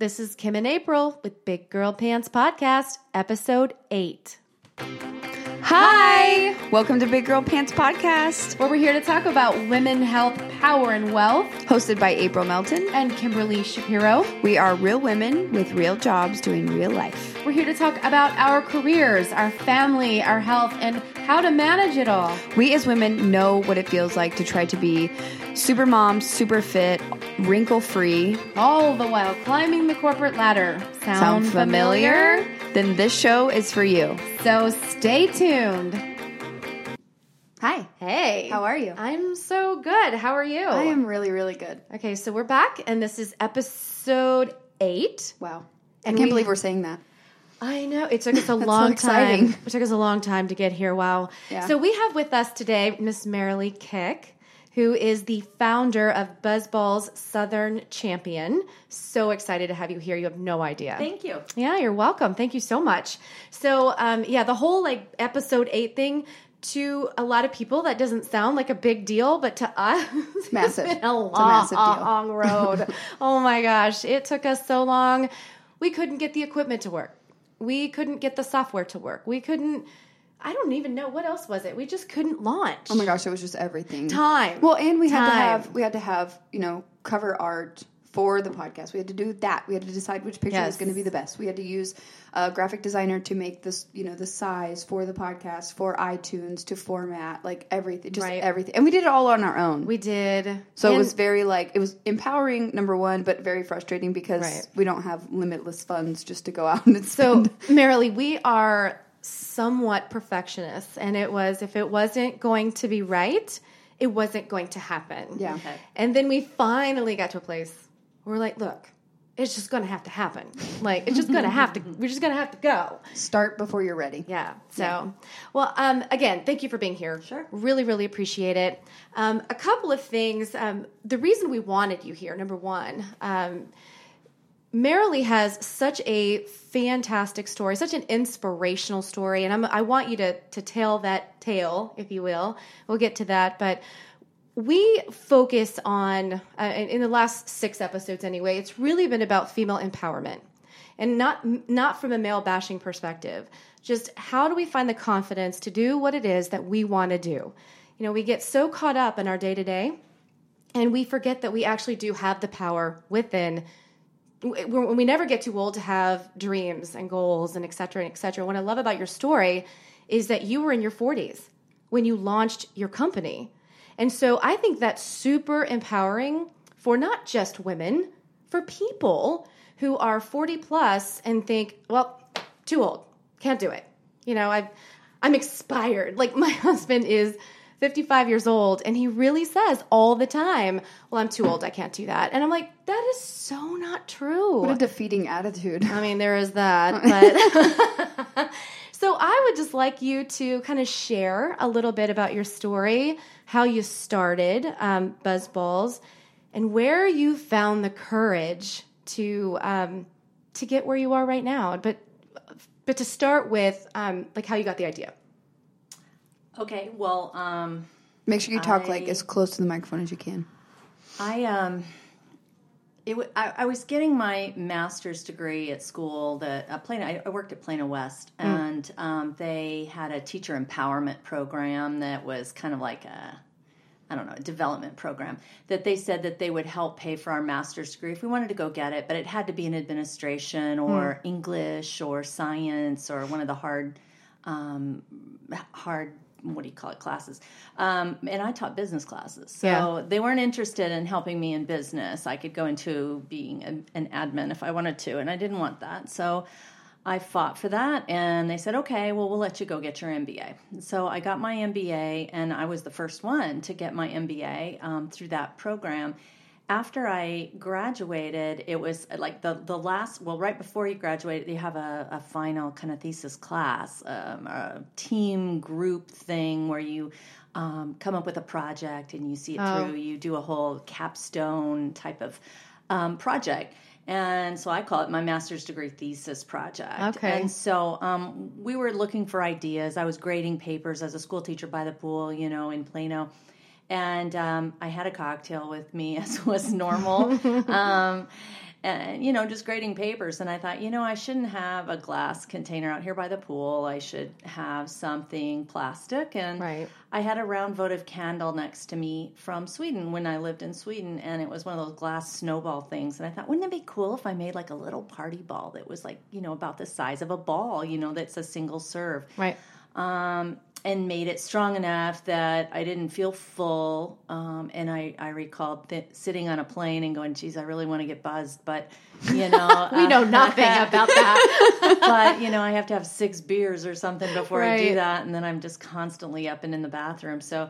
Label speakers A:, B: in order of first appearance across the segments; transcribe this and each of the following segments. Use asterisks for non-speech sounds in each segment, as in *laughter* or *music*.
A: This is Kim and April with Big Girl Pants Podcast, episode eight. Hi!
B: Welcome to Big Girl Pants Podcast,
A: where we're here to talk about women, health, power, and wealth.
B: Hosted by April Melton
A: and Kimberly Shapiro.
B: We are real women with real jobs doing real life.
A: We're here to talk about our careers, our family, our health, and how to manage it all.
B: We as women know what it feels like to try to be super mom, super fit, wrinkle free,
A: all the while climbing the corporate ladder.
B: Sound, Sound familiar? familiar? Then this show is for you.
A: So stay tuned.
B: Hi.
A: Hey.
B: How are you?
A: I'm so good. How are you? I
B: am really, really good.
A: Okay, so we're back, and this is episode eight.
B: Wow. And I can't we, believe we're saying that.
A: I know. It took us a *laughs* long so time. It took us a long time to get here. Wow. Yeah. So we have with us today Miss Merrilee Kick who is the founder of BuzzBallz Southern Champion. So excited to have you here. You have no idea.
C: Thank you.
A: Yeah, you're welcome. Thank you so much. So, um, yeah, the whole like episode eight thing to a lot of people that doesn't sound like a big deal, but to us,
B: it's *laughs* massive.
A: It's been a long, it's a long *laughs* road. oh my gosh, it took us so long. We couldn't get the equipment to work. We couldn't get the software to work. We couldn't I don't even know what else was it. We just couldn't launch.
B: Oh my gosh, it was just everything.
A: Time.
B: Well, and we Time. had to have we had to have you know cover art for the podcast. We had to do that. We had to decide which picture yes. was going to be the best. We had to use a graphic designer to make this, you know, the size for the podcast, for iTunes to format, like everything, just right. everything. And we did it all on our own.
A: We did.
B: So and it was very like it was empowering number 1, but very frustrating because right. we don't have limitless funds just to go out and.
A: So, Merrilee, we are somewhat perfectionist and it was if it wasn't going to be right it wasn't going to happen.
B: Yeah. Okay.
A: and then we finally got to a place where we're like look it's just going to have to happen. Like it's just going to have to we're just going to have to go.
B: Start before you're ready.
A: Yeah. So yeah. well um, again thank you for being here.
B: Sure.
A: Really really appreciate it. Um, a couple of things um, the reason we wanted you here number one um, Merrilee has such a fantastic story, such an inspirational story, and I'm, i want you to to tell that tale, if you will. We'll get to that, but we focus on uh, in the last six episodes anyway. It's really been about female empowerment, and not not from a male bashing perspective. Just how do we find the confidence to do what it is that we want to do? You know, we get so caught up in our day to day, and we forget that we actually do have the power within we never get too old to have dreams and goals and et cetera and et cetera. What I love about your story is that you were in your 40s when you launched your company. And so I think that's super empowering for not just women, for people who are 40 plus and think, well, too old, can't do it. You know, I've, I'm expired. Like *laughs* my husband is 55 years old, and he really says all the time, Well, I'm too old. I can't do that. And I'm like, That is so not true.
B: What a defeating attitude.
A: I mean, there is that. *laughs* But *laughs* so I would just like you to kind of share a little bit about your story, how you started um, BuzzBallz, and where you found the courage to. Um, to get where you are right now, but but to start with, um, like how you got the idea.
C: Okay, well, um,
B: make sure you talk I, like as close to the microphone as you can.
C: I um, it w- I, I was getting my master's degree at school. That uh, Plano, I, I worked at Plano West, mm. and um, they had a teacher empowerment program that was kind of like a I don't know, a development program that they said that they would help pay for our master's degree if we wanted to go get it, but it had to be in administration or mm. English or science or one of the hard, um, hard what do you call it classes. Um, and i taught business classes. So yeah. they weren't interested in helping me in business. I could go into being a, an admin if i wanted to and i didn't want that. So i fought for that and they said okay well we'll let you go get your mba so i got my mba and i was the first one to get my mba um, through that program after I graduated, it was like the the last well, right before you graduate, you have a, a final kind of thesis class, um, a team group thing where you um, come up with a project and you see it oh. through. You do a whole capstone type of um, project. And so I call it my master's degree thesis project.
A: Okay.
C: And so um, we were looking for ideas. I was grading papers as a school teacher by the pool, you know, in Plano and um, I had a cocktail with me *laughs* as was normal. um, and you know just grading papers and i thought you know i shouldn't have a glass container out here by the pool i should have something plastic and
A: Right.
C: i had a round votive candle next to me from sweden when i lived in sweden and it was one of those glass snowball things and i thought wouldn't it be cool if i made like a little party ball that was like you know about the size of a ball you know that's a single serve
A: Right.
C: um, and made it strong enough that I didn't feel full. Um, and I, I recalled th- sitting on a plane and going, geez, I really want to get buzzed, but you know, *laughs*
A: We know
C: uh,
A: nothing *laughs* about that.
C: but you know, I have to have six beers or something before I do that, and then I'm just constantly up and in the bathroom. So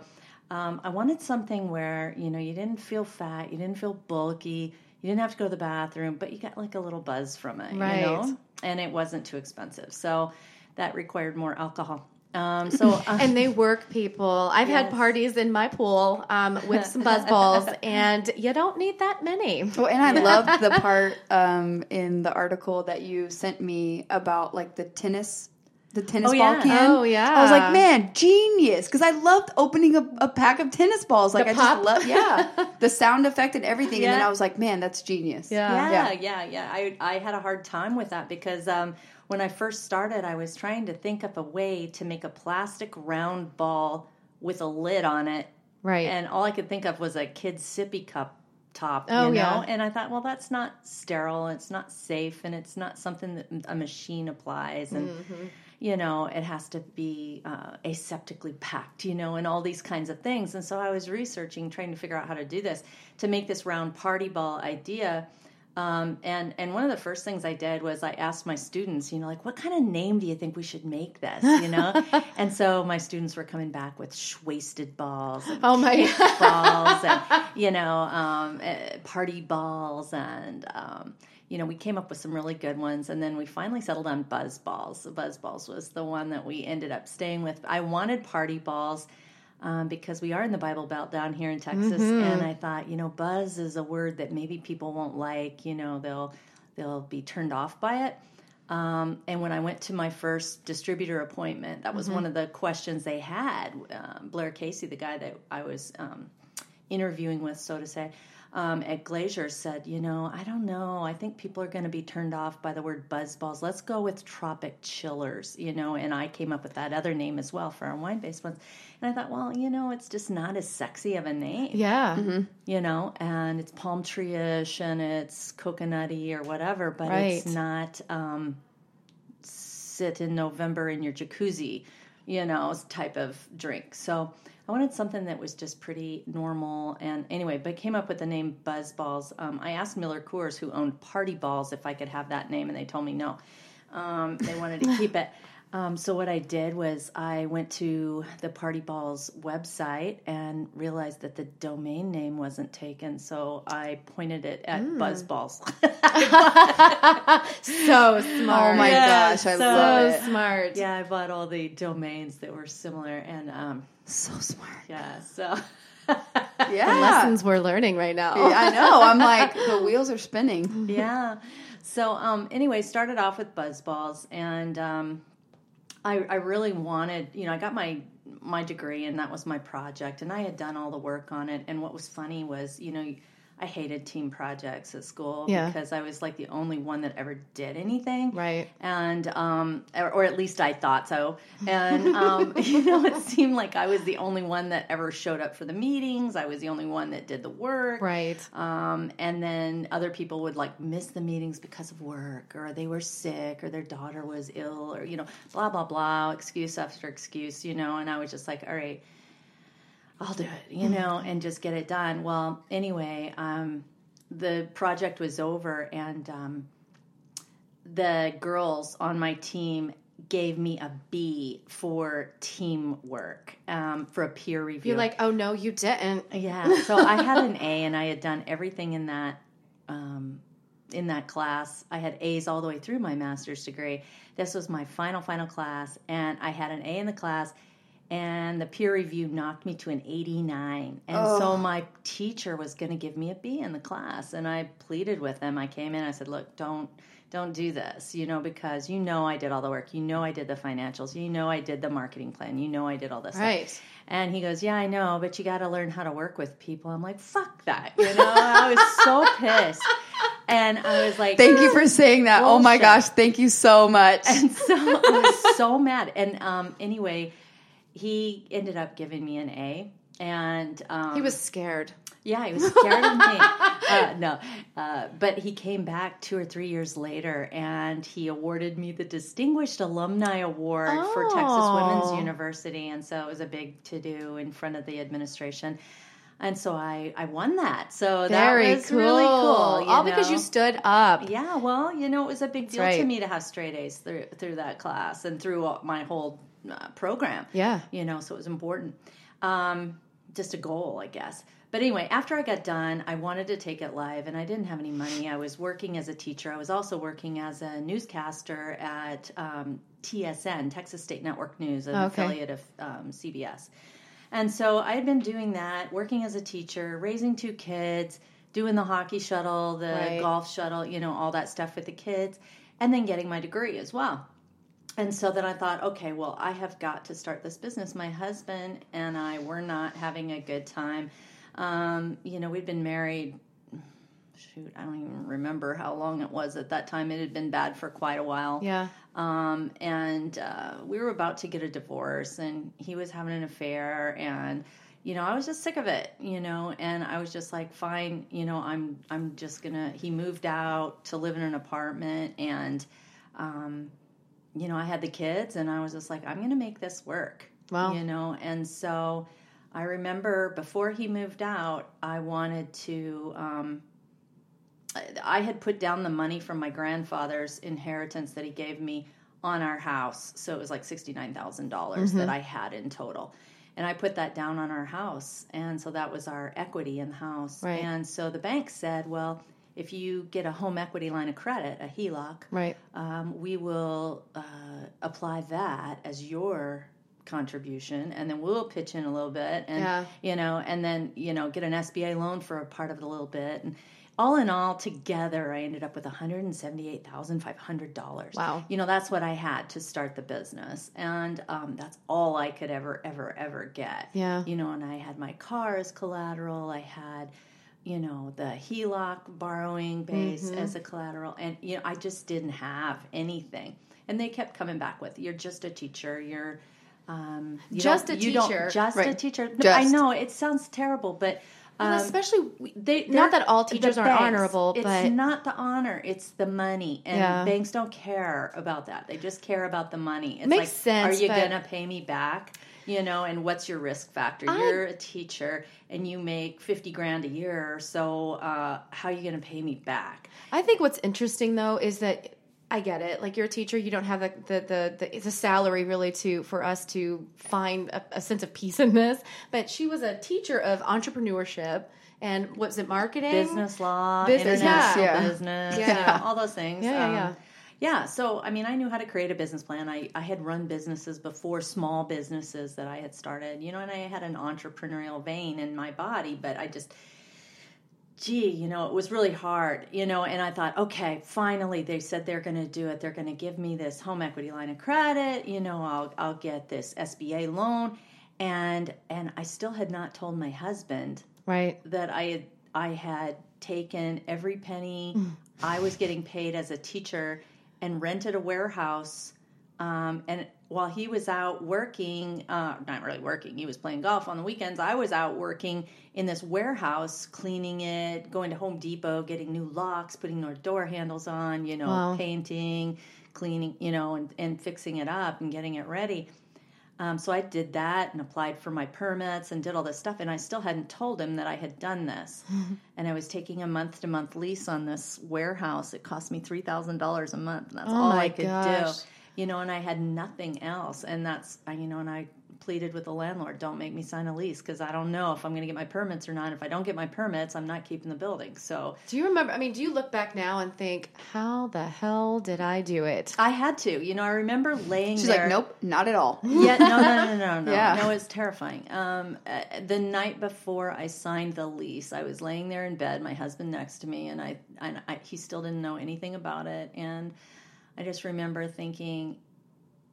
C: um, I wanted something where you know you didn't feel fat, you didn't feel bulky, you didn't have to go to the bathroom, but you got like a little buzz from it,
A: Right.
C: you know, and it wasn't too expensive. So that required more alcohol. Um, so *laughs* uh,
A: and they work people. I've had parties in my pool um, with some buzz balls, *laughs* and you don't need that many.
B: Well, and I *laughs* loved the part um, in the article that you sent me about like the tennis, the tennis
C: Oh,
B: ball
C: yeah.
B: can.
A: Oh, yeah.
B: I was like, man, genius, because I loved opening a, a pack of tennis balls. Like
A: The
B: I
A: pop.
B: just love, yeah, the sound effect and everything. And then I was like, man, that's genius.
A: Yeah.
C: yeah, yeah, yeah. I I had a hard time with that because um, when I first started, I was trying to think up a way to make a plastic round ball with a lid on it,
A: Right.
C: and all I could think of was a kid's sippy cup top.
A: Oh,
C: you know,
A: yeah.
C: and I thought, well, that's not sterile, it's not safe, and it's not something that a machine applies, and
A: Mm-hmm.
C: you know, it has to be uh, aseptically packed, you know, and all these kinds of things. And so I was researching, trying to figure out how to do this to make this round party ball idea. Um, and and one of the first things I did was I asked my students, you know, like what kind of name do you think we should make this, you know? *laughs* and so my students were coming back with wasted balls, and
A: Oh, my- *laughs*
C: balls, and you know, um, uh, party balls, and um, you know, we came up with some really good ones, and then we finally settled on buzz balls. Buzz balls was the one that we ended up staying with. I wanted party balls um, because we are in the Bible Belt down here in Texas, and I thought, you know, buzz is a word that maybe people won't like. You know, they'll they'll be turned off by it. Um, and when I went to my first distributor appointment, that was one of the questions they had. Um, Blair Casey, the guy that I was um, interviewing with, so to say, um, at Glazer's said, you know, I don't know. I think people are going to be turned off by the word BuzzBallz. Let's go with tropic chillers, you know. And I came up with that other name as well for our wine based ones. And I thought, well, you know, it's just not as sexy of a name
A: yeah.
C: you know, and it's palm tree ish and it's coconutty or whatever, but
A: Right.
C: it's not um, sit in November in your jacuzzi, you know, type of drink. So I wanted something that was just pretty normal. And anyway, but came up with the name Buzz Balls. Um, I asked Miller Coors, who owned Party Balls, if I could have that name, and they told me no. Um, they wanted to *laughs* keep it. Um, so what I did was I went to the Party Balls website and realized that the domain name wasn't taken. So I pointed it at Buzz Balls. *laughs*
A: So smart.
B: Oh my
C: Yeah,
B: gosh, I
C: so-
B: love
A: So
B: it.
A: smart.
C: yeah, I bought all the domains that were similar, and um,
B: So smart.
C: yeah, so *laughs*
B: Yeah.
A: The Lessons we're learning right now.
B: Yeah, I know. I'm *laughs* like the wheels are spinning.
C: yeah. So um, anyway, started off with buzz balls, and um, I, I really wanted, you know, I got my my degree, and that was my project, and I had done all the work on it. And what was funny was, you know, I hated team projects at school
A: Yeah.
C: because I was like the only one that ever did anything,
A: Right.
C: and um, or, or at least I thought so. And um, *laughs* you know, it seemed like I was the only one that ever showed up for the meetings. I was the only one that did the work,
A: Right.
C: um, and then other people would like miss the meetings because of work, or they were sick, or their daughter was ill, or you know, blah blah blah, excuse after excuse, you know. And I was just like, all right, I'll do it, you know, and just get it done. Well, anyway, um, the project was over, and um, the girls on my team gave me a B for teamwork um, for a peer review.
A: You're like, oh no, you didn't. *laughs*
C: Yeah. So I had an A, and I had done everything in that um, in that class. I had A's all the way through my master's degree. This was my final final class, and I had an A in the class. And the peer review knocked me to an 89. And so my teacher was going to give me a B in the class. And I pleaded with him. I came in, I said, Look, don't don't do this, you know, because you know I did all the work. You know I did the financials. You know I did the marketing plan. You know I did all this stuff.
A: Right.
C: And he goes, Yeah, I know, but you got to learn how to work with people. I'm like, Fuck that. You know, I was so *laughs* pissed. and I was like,
B: Thank you for saying that. Oh my gosh, thank you so much.
C: And so I was so mad. And um, anyway, he ended up giving me an A. And um,
A: He was scared.
C: yeah, he was scared of me. *laughs* Uh, no, uh, but he came back two or three years later, and he awarded me the Distinguished Alumni Award for Texas
A: Oh.
C: Women's University, and so it was a big to do in front of the administration. And so I, I won that. So
A: Very
C: that was
A: cool.
C: really cool.
A: All because you stood up.
C: Yeah, well, you know, it was a big deal to me to have straight A's through through that class and through my whole uh, program.
A: Yeah.
C: you know, so it was important. Um, just a goal, I guess. But anyway, after I got done, I wanted to take it live, and I didn't have any money. I was working as a teacher. I was also working as a newscaster at um, TSN, Texas State Network News, an
A: Okay.
C: affiliate of um, CBS. And so I had been doing that, working as a teacher, raising two kids, doing the hockey shuttle, the
A: Right.
C: golf shuttle, you know, all that stuff with the kids, and then getting my degree as well. And so then I thought, okay, well, I have got to start this business. My husband and I were not having a good time. Um, you know, we'd been married, shoot, I don't even remember how long it was at that time. It had been bad for quite a while
A: Yeah.
C: um, and uh, we were about to get a divorce and he was having an affair and you know i was just sick of it you know and i was just like fine you know i'm i'm just gonna he moved out to live in an apartment and um, you know i had the kids and i was just like i'm gonna make this work
A: Wow.
C: you know and so i remember before he moved out i wanted to um, I had put down the money from my grandfather's inheritance that he gave me on our house. So it was like $69,000
A: Mm-hmm.
C: that I had in total. And I put that down on our house. And so that was our equity in the house.
A: Right.
C: And so the bank said, well, if you get a home equity line of credit, a HELOC,
A: Right.
C: um, we will uh, apply that as your contribution and then we'll pitch in a little bit and
A: Yeah.
C: you know and then you know get an SBA loan for a part of it a little bit and all in all together I ended up with $178,500
A: Wow.
C: you know that's what I had to start the business and um, that's all I could ever ever ever get
A: Yeah.
C: you know and I had my car as collateral I had you know the HELOC borrowing base
A: Mm-hmm.
C: as a collateral and you know I just didn't have anything and they kept coming back with you're just a teacher you're um, you
A: Just a teacher.
C: just a teacher No, I know it sounds terrible but
A: Well,
C: um,
A: especially
C: they,
A: not that all teachers are
C: banks,
A: honorable,
C: it's
A: but
C: not the honor; it's the money, and
A: Yeah.
C: banks don't care about that. They just care about the money. It's
A: Makes
C: like,
A: sense,
C: Are you gonna pay me back? You know, and what's your risk factor?
A: I-
C: You're a teacher, and you make fifty grand a year. So, uh, how are you gonna pay me back?
A: I think what's interesting though is that I get it. Like you're a teacher, you don't have the the the, the, the salary really to for us to find a, a sense of peace in this. But she was a teacher of entrepreneurship and what's it marketing?
C: Business law,
A: Business,
C: international
B: yeah.
C: business,
A: Yeah.
C: you know, all those things.
A: Yeah, yeah,
C: Um,
A: yeah.
C: Yeah, so I mean, I knew how to create a business plan. I, I had run businesses before, small businesses that I had started, you know, and I had an entrepreneurial vein in my body, but I just, gee, you know, it was really hard, you know, and I thought, okay, finally they said they're going to do it. They're going to give me this home equity line of credit, you know, I'll, I'll get this SBA loan. And, and I still had not told my husband
A: Right.
C: that I had I had taken every penny mm. I was getting paid as a teacher and rented a warehouse. Um, and while he was out working, uh, not really working, he was playing golf on the weekends. I was out working in this warehouse, cleaning it, going to Home Depot, getting new locks, putting new door handles on, you know,
A: Wow.
C: painting, cleaning, you know, and, and fixing it up and getting it ready. Um, so I did that and applied for my permits and did all this stuff. And I still hadn't told him that I had done this. *laughs* and I was taking a month to month lease on this warehouse. It cost me $3,000 a month. And that's
A: Oh
C: all I could
A: gosh.
C: do. You know, and I had nothing else. And that's, you know, and I pleaded with the landlord, don't make me sign a lease because I don't know if I'm going to get my permits or not. If I don't get my permits, I'm not keeping the building. So
A: Do you remember? I mean, do you look back now and think, how the hell did I do it?
C: I had to. You know, I remember laying
B: She's
C: there.
B: like, nope, not at all.
C: yeah, no, no, no, no, no. *laughs*
B: Yeah.
C: No, it's terrifying. Um, uh, the night before I signed the lease, I was laying there in bed, my husband next to me, and I, and I, he still didn't know anything about it. And I just remember thinking,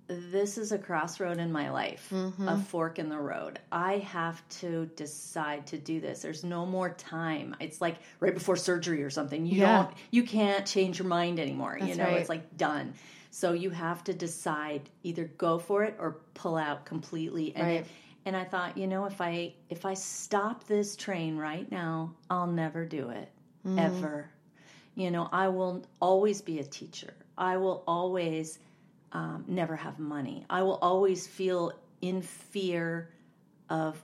C: this is a crossroad in my life,
A: Mm-hmm.
C: a fork in the road. I have to decide to do this. There's no more time. It's like right before surgery or something. You
A: Yeah.
C: don't you can't change your mind anymore. you know,
A: right.
C: it's like done. So you have to decide either go for it or pull out completely. And
A: Right.
C: and I thought, you know, if I if I stop this train right now, I'll never do it
A: Mm-hmm.
C: ever. You know, I will always be a teacher. I will always um, never have money. I will always feel in fear of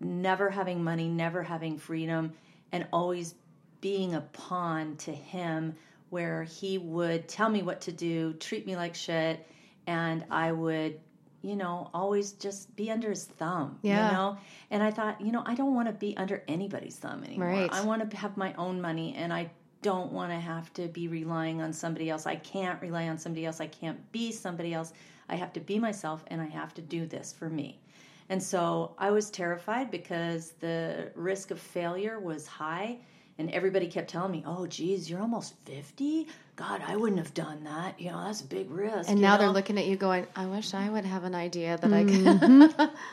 C: never having money, never having freedom, and always being a pawn to him where he would tell me what to do, treat me like shit, and I would, you know, always just be under his thumb.
A: Yeah.
C: You know? And I thought, you know, I don't want to be under anybody's thumb anymore.
A: Right.
C: I want to have my own money and I don't want to have to be relying on somebody else. I can't rely on somebody else. I can't be somebody else. I have to be myself and I have to do this for me. And so I was terrified because the risk of failure was high. And everybody kept telling me, oh, geez, you're almost 50? God, I wouldn't have done that. You know, that's a big risk.
A: And now they're looking at you going, I wish I would have an idea that I could. Mm-hmm. *laughs*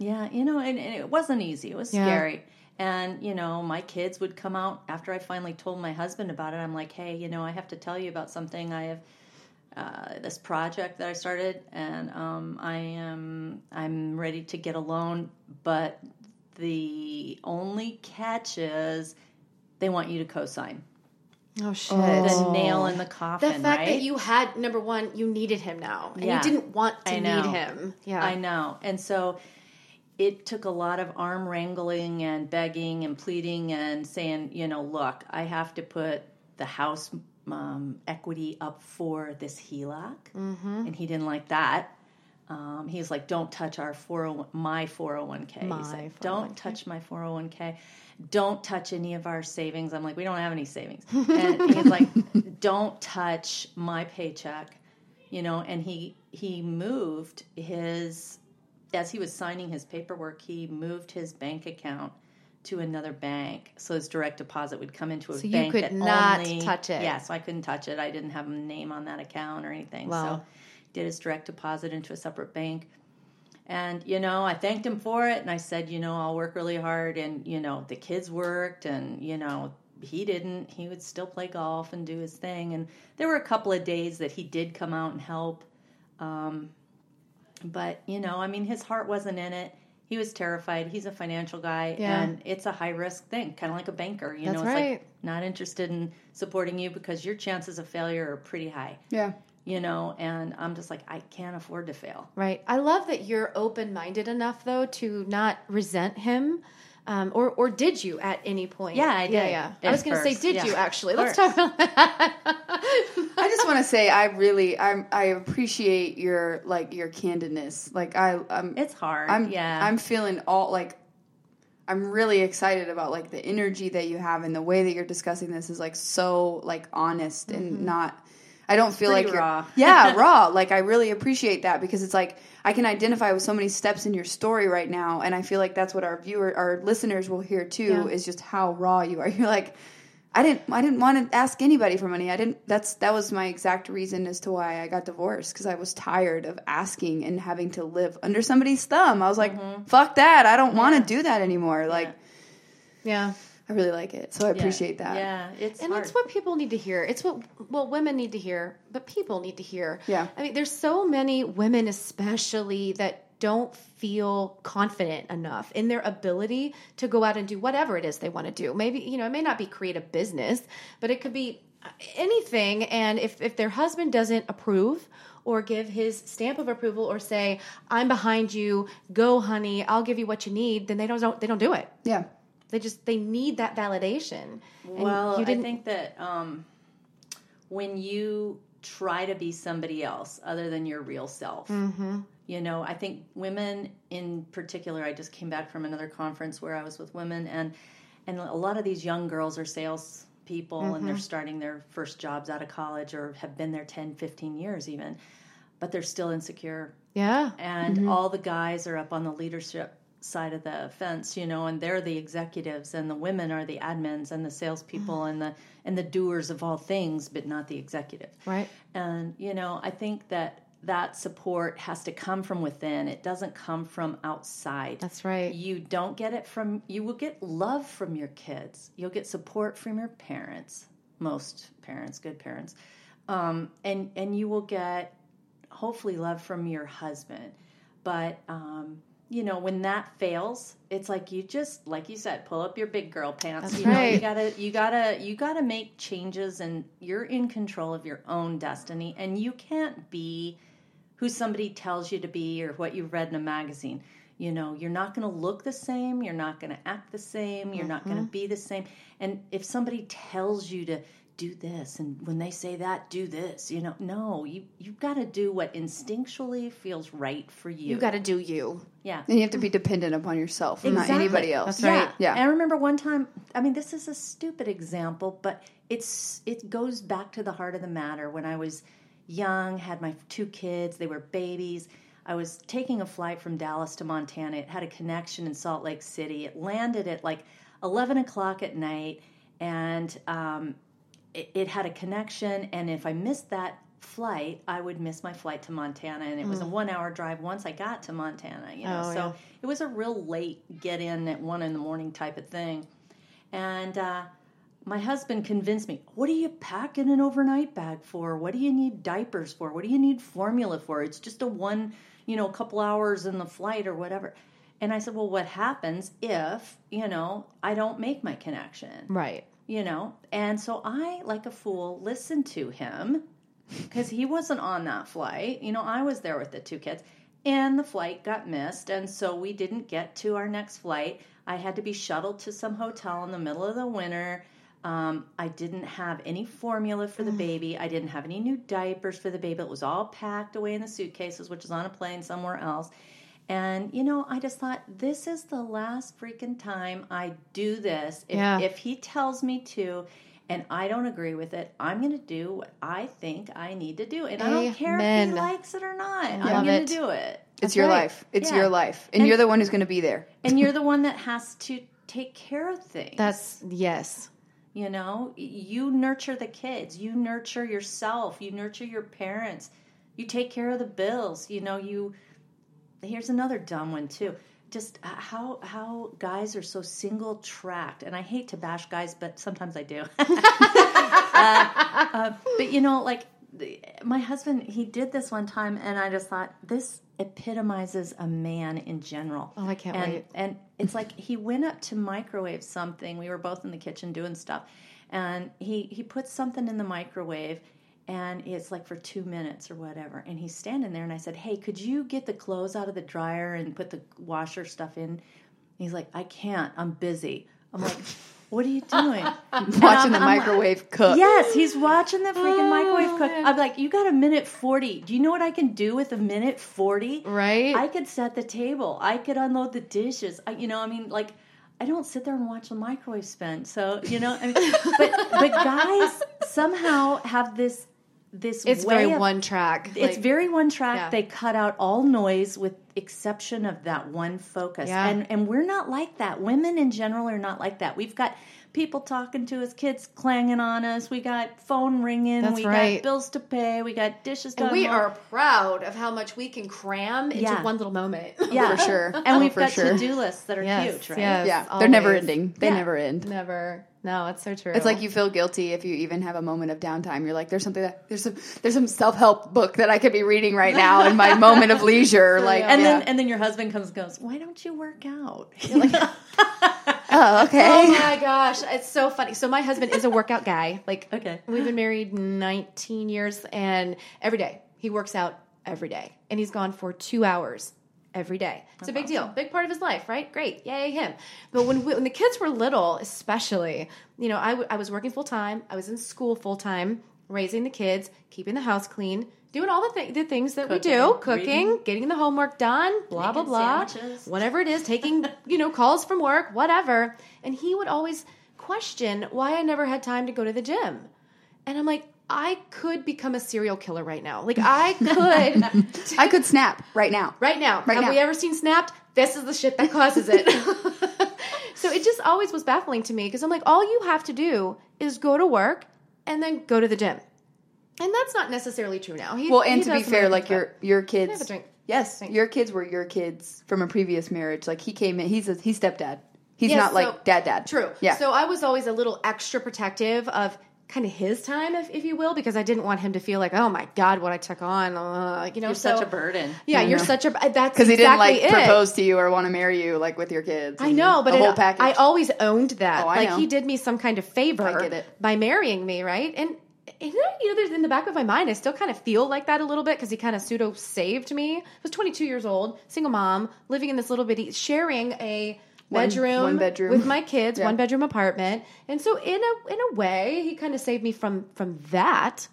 C: Yeah, you know, and, and it wasn't easy. It was
A: Yeah.
C: scary. And, you know, my kids would come out after I finally told my husband about it. I'm like, hey, you know, I have to tell you about something. I have uh, this project that I started, and um, I am I'm ready to get a loan, but the only catch is they want you to co-sign.
A: oh, shit.
C: The nail in the coffin.
A: The fact
C: right?
A: that you had, number one, you needed him now. And
C: Yeah.
A: you didn't want to
C: I know.
A: need him. Yeah.
C: I know. And so it took a lot of arm wrangling and begging and pleading and saying, you know, look, I have to put the house um, equity up for this HELOC. Mm-hmm. And he didn't like that. Um, he's like, don't touch our 401, my 401k.
A: My
C: He's like, don't
A: 401k.
C: touch my 401k. Don't touch any of our savings. I'm like, we don't have any savings. *laughs* And he's like, don't touch my paycheck. You know, and he he moved his as he was signing his paperwork, he moved his bank account to another bank, so his direct deposit would come into a
A: So you
C: bank
A: could
C: that
A: not
C: only,
A: touch it.
C: Yeah, so I couldn't touch it. I didn't have a name on that account or anything.
A: Wow.
C: So did his direct deposit into a separate bank. And you know, I thanked him for it, and I said, you know, I'll work really hard. And you know, the kids worked, and you know, he didn't. He would still play golf and do his thing. And there were a couple of days that he did come out and help. Um, but you know, I mean, his heart wasn't in it. He was terrified. He's a financial guy,
A: Yeah.
C: and it's a high risk thing, kind of like a banker. You
A: That's
C: know, it's
A: right.
C: like not interested in supporting you because your chances of failure are pretty high.
B: Yeah.
C: You know, and I'm just like, I can't afford to fail.
A: Right. I love that you're open minded enough, though, to not resent him. Um, or, or did you at any point?
C: Yeah, I
A: Yeah,
C: did.
A: yeah. I was going to say, did
C: yeah.
A: you actually? Let's
C: First.
A: talk about that.
B: I just want to say I really I I appreciate your like your candidness. Like I I'm
C: It's hard.
B: I'm
C: yeah.
B: I'm feeling all like I'm really excited about like the energy that you have and the way that you're discussing this is like so like honest and not I don't feel
C: Pretty
B: like you're
C: raw. *laughs*
B: yeah *laughs* raw. Like I really appreciate that because it's like I can identify with so many steps in your story right now and I feel like that's what our viewer our listeners will hear too
A: Yeah.
B: is just how raw you are. *laughs* You're like I didn't I didn't want to ask anybody for money. I didn't that's that was my exact reason as to why I got divorced because I was tired of asking and having to live under somebody's thumb. I was like mm-hmm. fuck that. I don't want to do that anymore. Like
A: yeah.
B: I really like it so I
C: Yeah.
B: appreciate that
C: Yeah, it's
A: And
C: hard.
A: it's what people need to hear. It's what well women need to hear, but people need to hear.
B: Yeah.
A: I mean, there's so many women, especially that don't feel confident enough in their ability to go out and do whatever it is they want to do. Maybe you know it may not be create a business, but it could be uh, anything. And if if their husband doesn't approve or give his stamp of approval or say I'm behind you, go honey, I'll give you what you need, then they don't, don't they don't do it.
B: yeah
A: They just they need that validation. And
C: Well,
A: you
C: I
A: didn't-
C: think that um, when you try to be somebody else other than your real self,
A: Mm-hmm.
C: you know, I think women in particular. I just came back from another conference where I was with women, and and a lot of these young girls are sales people and
A: Mm-hmm.
C: they're starting their first jobs out of college or have been there 10 15 years even but they're still insecure
A: Yeah.
C: and all the guys are up on the leadership side of the fence, you know, and they're the executives, and the women are the admins and the salespeople and the and the doers of all things, but not the executive.
A: Right.
C: And you know, I think that that support has to come from within. It doesn't come from outside.
A: That's right.
C: You don't get it from you will get love from your kids. You'll get support from your parents. Most parents, good parents. Um, and and you will get hopefully love from your husband. But um, you know, when that fails, it's like you just like you said, pull up your big girl pants.
A: That's
C: you know,
A: right.
C: you gotta you gotta you gotta make changes and you're in control of your own destiny and you can't be who somebody tells you to be or what you've read in a magazine. You know, you're not going to look the same. You're not going to act the same. You're not going to mm-hmm. be the same. And if somebody tells you to do this, and when they say that, do this, you know, no, you you've got to do what instinctually feels right for you.
A: You got to do you.
C: yeah.
B: And you have to be dependent upon yourself, and not anybody else.
A: That's right.
B: Yeah.
C: And I remember one time, I mean, this is a stupid example, but it's it goes back to the heart of the matter. When I was young, had my two kids, they were babies. I was taking a flight from Dallas to Montana. It had a connection in Salt Lake City. It landed at like 11 o'clock at night, and um, it, it had a connection. And if I missed that flight, I would miss my flight to Montana. And it was a one hour drive once I got to Montana, you know.
A: Oh,
C: so
A: yeah.
C: it was a real late get in at one in the morning type of thing. And uh, my husband convinced me, what are you packing an overnight bag for? What do you need diapers for? What do you need formula for? It's just a one, you know, a couple hours in the flight or whatever. And I said, well, what happens if, you know, I don't make my connection?
A: Right.
C: You know? And so i like a fool listened to him because he wasn't on that flight. You know i was there with the two kids and the flight got missed and so we didn't get to our next flight. I had to be shuttled to some hotel in the middle of the winter. Um, i didn't have any formula for the baby. I didn't have any new diapers for the baby. It was all packed away in the suitcases which is on a plane somewhere else and you know, I just thought this is the last freaking time I do this. If,
A: Yeah.
C: if he tells me to, and I don't agree with it, I'm going to do what I think I need to do, and I don't care if he likes it or not. I'm going to do it.
B: It's your
A: right.
B: life. It's
C: Yeah.
B: your life. And,
C: And-
B: you're the one who's going to be there.
C: And you're the *laughs* one that has to take care of things.
A: That's yes.
C: You know, you nurture the kids, you nurture yourself, you nurture your parents, you take care of the bills. You know, you. Here's another dumb one too. Just uh, how how guys are so single tracked, and I hate to bash guys, but sometimes I do. *laughs* uh, uh, but you know, like the- my husband, he did this one time, and I just thought this epitomizes a man in general.
A: Oh, I can't
C: and,
A: wait.
C: And it's like he went up to microwave something. We were both in the kitchen doing stuff, and he he put something in the microwave, and it's like for two minutes or whatever. And he's standing there, and I said, "Hey, could you get the clothes out of the dryer and put the washer stuff in?" He's like, "I can't. I'm busy." I'm like, *laughs* "What are you doing?" *laughs*
B: Watching
C: I'm-
B: the
C: I'm like-
B: microwave cook.
C: Yes, he's watching the freaking
A: Oh,
C: microwave cook. I'm like, you got a minute 40. Do you know what I can do with a minute 40?
A: Right?
C: I could set the table. I could unload the dishes. I, you know, I mean, like, I don't sit there and watch the microwave spin. So, you know, I mean, *laughs* but but guys somehow have this this
A: it's
C: way
A: very
C: of-
A: one track.
C: it's
A: Like,
C: very one track.
A: Yeah.
C: They cut out all noise with exception of that one focus.
A: Yeah.
C: And and we're not like that. Women in general are not like that. We've got people talking to us, kids clanging on us. We got phone ringing.
A: That's
C: we
A: right.
C: got bills to pay. We got dishes to
A: and we
C: unload.
A: are proud of how much we can cram into
C: Yeah.
A: one little moment.
C: yeah *laughs*
B: For sure. *laughs*
C: And
B: Oh,
C: we've
B: for
C: got
B: sure.
C: to do lists that are
A: Yes,
C: huge, right?
A: yes.
B: Yeah. They're never ending. They
C: Yeah.
B: never end.
A: Never. No, it's so true.
B: It's like you feel guilty if you even have a moment of downtime. You're like, there's something that there's some there's some self help book that I could be reading right now in my *laughs* moment of leisure. Like,
C: And
B: yeah.
C: then and then your husband comes and goes, Why don't you work out?
B: Oh, okay.
A: Oh my gosh, it's so funny. So my husband is a workout guy. Like
C: Okay.
A: we've been married 19 years and every day he works out every day. And he's gone for 2 hours every day. It's a big deal. Big part of his life, right? Great. Yay him. But when we, when the kids were little, especially, you know, I, w- I was working full time. I was in school full time, raising the kids, keeping the house clean, doing all the, th- the things that we do,
C: Cooking,
A: cooking,
C: reading.
A: getting the homework done, blah blah blah,
C: sandwiches.
A: whatever it is, taking *laughs* you know calls from work, whatever. And he would always question why I never had time to go to the gym. And I'm like, I could become a serial killer right now. Like I *laughs* could
B: I could snap right now.
A: right now.
B: Right
A: Have
B: now.
A: we ever seen Snapped? This is the shit that causes it. *laughs* so it just always was baffling to me because I'm like, all you have to do is go to work and then go to the gym. And that's not necessarily true now. He,
B: Well, and
A: he
B: to be fair, like your your kids.
A: Have a drink.
B: Yes,
A: Thanks.
B: your kids were your kids from a previous marriage. Like he came in, he's a he's stepdad. He's
A: Yes,
B: not like
A: so-
B: dad dad.
A: True.
B: Yeah.
A: So I was always a little extra protective of kind of his time, if, if you will, because I didn't want him to feel like, oh my god, what I took on, uh, you know,
C: You're
A: so,
C: such a burden.
A: Yeah,
B: I
A: you're
B: know.
A: such a. That's
B: because he didn't like
A: it.
B: propose to you or want to marry you like with your kids.
A: I know, but
B: the
A: it,
B: whole package.
A: I always owned that.
B: Oh, I
A: like
B: know.
A: he did me some kind of favor
B: I get it.
A: by marrying me, right? And, and you know, there's in the back of my mind, I still kind of feel like that a little bit because he kind of pseudo saved me. I was 22 years old, single mom, living in this little bitty, sharing a
B: One-
A: bedroom,
B: one bedroom.
A: with my kids,
B: Yeah.
A: one bedroom apartment, and so in a in a way, he kind of saved me from from that.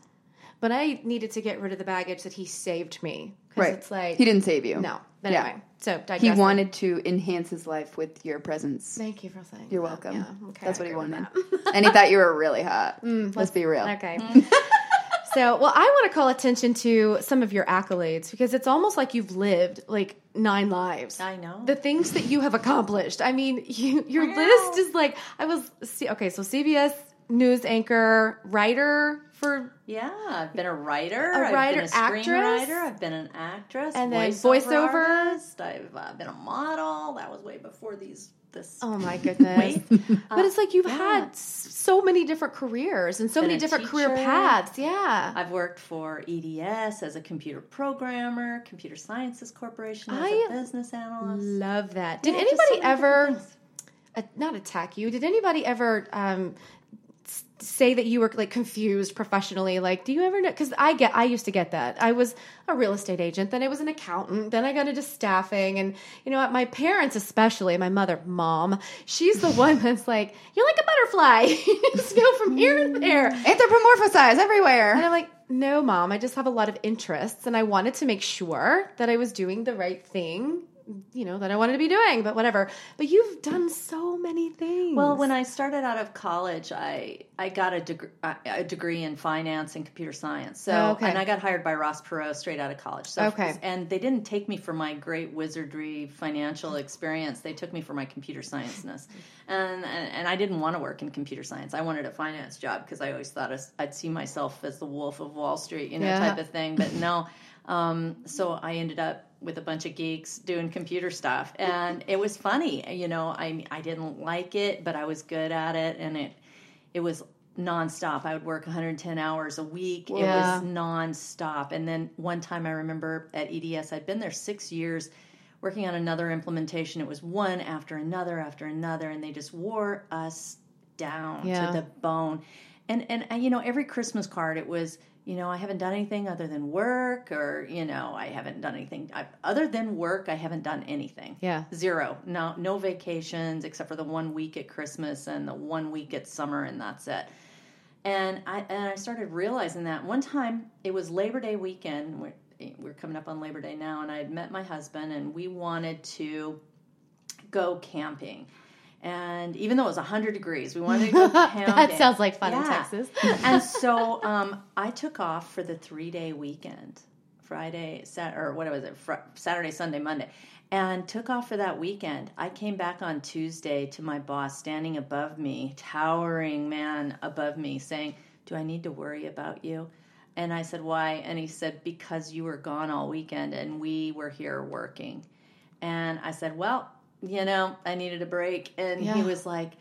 A: But I needed to get rid of the baggage that he saved me because
B: right.
A: it's like
B: he didn't save you.
A: no. But
B: Yeah.
A: anyway, so
B: He wanted to enhance his life with your presence.
A: Thank you for saying.
B: You're
A: that.
B: welcome.
A: Yeah, okay,
B: That's what he wanted. and he thought you were really hot. *laughs* Mm, Let's be real.
A: Okay. Mm. *laughs* so, well, I want to call attention to some of your accolades because it's almost like you've lived like nine lives.
C: I know.
A: The things that you have accomplished. I mean, *laughs* you, your list is like, I was, see- okay, so CBS news anchor, writer for,
C: Yeah, I've been a writer,
A: A
C: I've
A: writer,
C: been a
A: actress?
C: I've been an actress,
A: And then
C: voiceover,
A: voiceover.
C: artist, I've uh, been a model. That was way before these. This
A: oh my *laughs* goodness. But it's like you've
C: yeah.
A: had so many different careers and so
C: Been
A: many different career paths. Yeah.
C: I've worked for EDS as a computer programmer, Computer Sciences Corporation as
A: I
C: a business analyst.
A: Love that. Did
C: Yeah, just so
A: anybody ever uh, not attack you? Did anybody ever um, say that you were like confused professionally? Like, do you ever know? Because I get, I used to get that. I was a real estate agent, then I was an accountant, then I got into staffing, and you know, what, my parents, especially my mother, mom, she's the one *laughs* that's like, you're like a butterfly. *laughs* you just go from here to there.
B: Anthropomorphize everywhere.
A: And I'm like, no, mom, I just have a lot of interests, and I wanted to make sure that I was doing the right thing, you know, that I wanted to be doing, but whatever. But you've done so many things.
C: Well, when I started out of college, I I got a degree a degree in finance and computer science. So
A: Oh, okay.
C: and I got hired by Ross Perot straight out of college. So
A: Okay.
C: and they didn't take me for my great wizardry financial experience. They took me for my computer science-ness. And and, and I didn't want to work in computer science. I wanted a finance job because I always thought I'd see myself as the wolf of Wall Street, you know,
A: Yeah.
C: type of thing. But no. Um, so I ended up with a bunch of geeks doing computer stuff, and it was funny. You know, I I didn't like it, but I was good at it, and it it was nonstop. I would work 110 hours a week. It
A: Yeah.
C: was nonstop. And then one time I remember at EDS, I'd been there six years working on another implementation. It was one after another after another, and they just wore us down
A: Yeah.
C: to the bone. And, and and you know, every Christmas card it was, you know, I haven't done anything other than work, or you know, I haven't done anything I, other than work. I haven't done anything.
A: Yeah.
C: zero. No, no vacations except for the one week at Christmas and the one week at summer, and that's it. And I and I started realizing that one time it was Labor Day weekend. We're, we're coming up on Labor Day now, and I had met my husband, and we wanted to go camping. And even though it was 100 degrees, we wanted to go camping. *laughs*
A: that sounds like fun in Texas. *laughs*
C: and so *laughs* um, I took off for the three day weekend Friday, Sat- or what was it? Fr- Saturday, Sunday, Monday. And took off for that weekend. I came back on Tuesday to my boss standing above me, towering man above me, saying, Do I need to worry about you? And I said, Why? And he said, Because you were gone all weekend and we were here working. And I said, Well, you know, I needed a break. And he was like,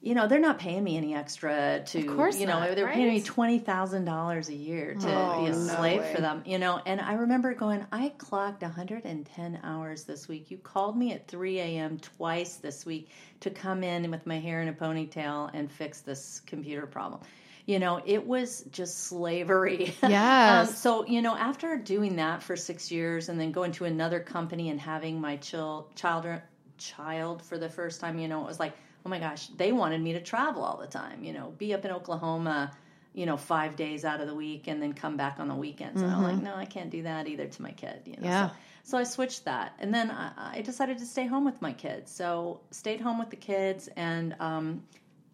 C: you know, they're not paying me any extra to,
A: Of course
C: you know,
A: not,
C: they're paying me twenty thousand dollars a year to
B: Oh,
C: be a
B: no
C: slave
B: way.
C: for them, you know. And I remember going, I clocked one hundred and ten hours this week. You called me at three a.m. twice this week to come in with my hair in a ponytail and fix this computer problem. You know, it was just slavery.
A: Yeah. *laughs*
C: um, so you know, after doing that for six years and then going to another company and having my chill child child for the first time, you know, it was like, oh my gosh, they wanted me to travel all the time. You know, be up in Oklahoma, you know, five days out of the week and then come back on the weekends. And I'm like, no, I can't do that either to my kid. You know,
A: Yeah.
C: so, so I switched that, and then I, I decided to stay home with my kids. So stayed home with the kids and. Um,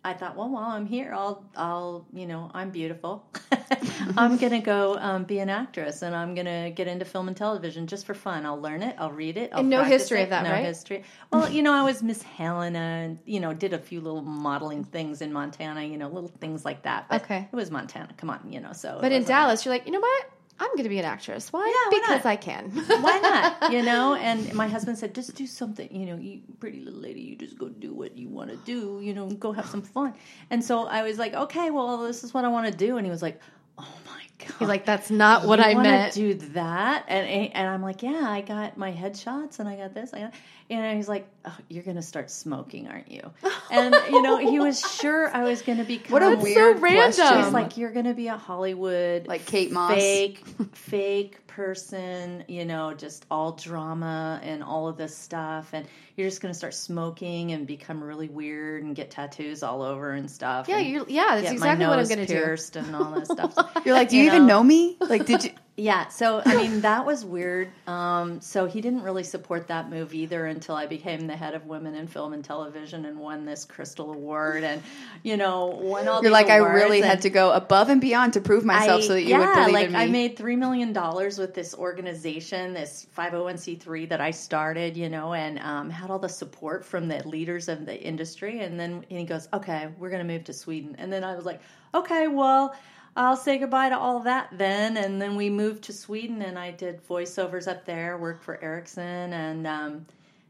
C: I thought, well, while I'm here, I'll, I'll, you know, I'm beautiful. *laughs* I'm gonna go um, be an actress, and I'm gonna get into film and television just for fun. I'll learn it, I'll read it. I'll
A: and no history
C: it.
A: of that,
C: no
A: right?
C: history. Well, you know, I was Miss Helena, and you know, did a few little modeling things in Montana. You know, little things like that.
A: Okay.
C: it was Montana. Come on, you know. So,
A: But in Dallas, you're like, you know what? I'm going to be an actress. Why?
C: Yeah, why
A: because
C: not?
A: I can.
C: why not? *laughs* You know, and my husband said, just do something. You know, you pretty little lady, you just go do what you want to do. You know, go have some fun. And so I was like, okay, well, this is what I want to do. And he was like, oh my god,
A: He's like, that's not what I meant.
C: Do that, and and I'm like, yeah, I got my headshots, and I got this, I got, and he's like, oh, you're gonna start smoking, aren't you? *laughs* And you know, he was sure I was gonna be.
B: What a
A: That's so
B: weird
A: random.
B: question.
C: He's like, you're gonna be a Hollywood
B: Like Kate Moss.
C: fake, *laughs* fake person, you know, just all drama and all of this stuff, and you're just gonna start smoking and become really weird and get tattoos all over and stuff.
A: yeah,
C: and
A: you yeah, that's exactly what I'm going to do.
C: pierced and all this stuff. *laughs*
B: You're like, do you,
C: You
B: even
C: know?
B: know me? Like, did you?
C: Yeah, so I mean that was weird. Um, so he didn't really support that move either until I became the head of women in film and television and won this Crystal Award and you know won all.
B: You're like, I really had to go above and beyond to prove myself
C: I-
B: so that you
C: yeah,
B: would believe
C: like
B: in me.
C: I made three million dollars with this organization, this 501c3 that I started, you know, and um, had all the support from the leaders of the industry. And then and he goes, "Okay, we're going to move to Sweden." And then I was like, "Okay, well." I'll say goodbye to all that then, and then we moved to Sweden, and I did voiceovers up there, worked for Ericsson, and um,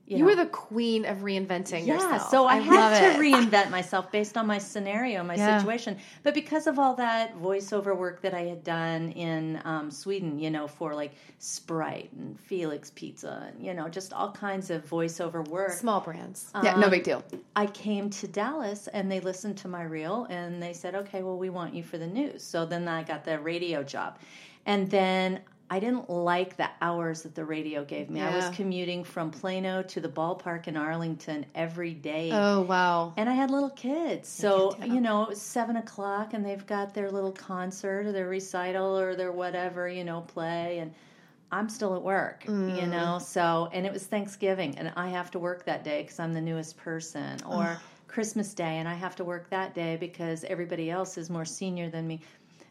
C: you,
A: You
C: know,
A: were the queen of reinventing
C: yeah,
A: yourself.
C: so I,
A: love
C: had to
A: it.
C: reinvent myself based on my scenario, my
A: Yeah.
C: situation. But because of all that voiceover work that I had done in um, Sweden, you know, for like Sprite and Felix Pizza, and you know, just all kinds of voiceover work.
A: small brands.
B: yeah,
C: um,
B: no big deal.
C: I came to Dallas and they listened to my reel and they said, okay, well, we want you for the news. So then I got the radio job. And then I didn't like the hours that the radio gave me. I was commuting from Plano to the ballpark in Arlington every day.
A: oh wow.
C: And I had little kids. So, you know, it was seven o'clock and they've got their little concert or their recital or their whatever, you know, play. And I'm still at work,
A: Mm.
C: you know. So, and it was Thanksgiving and I have to work that day because I'm the newest person, or Christmas Day and I have to work that day because everybody else is more senior than me.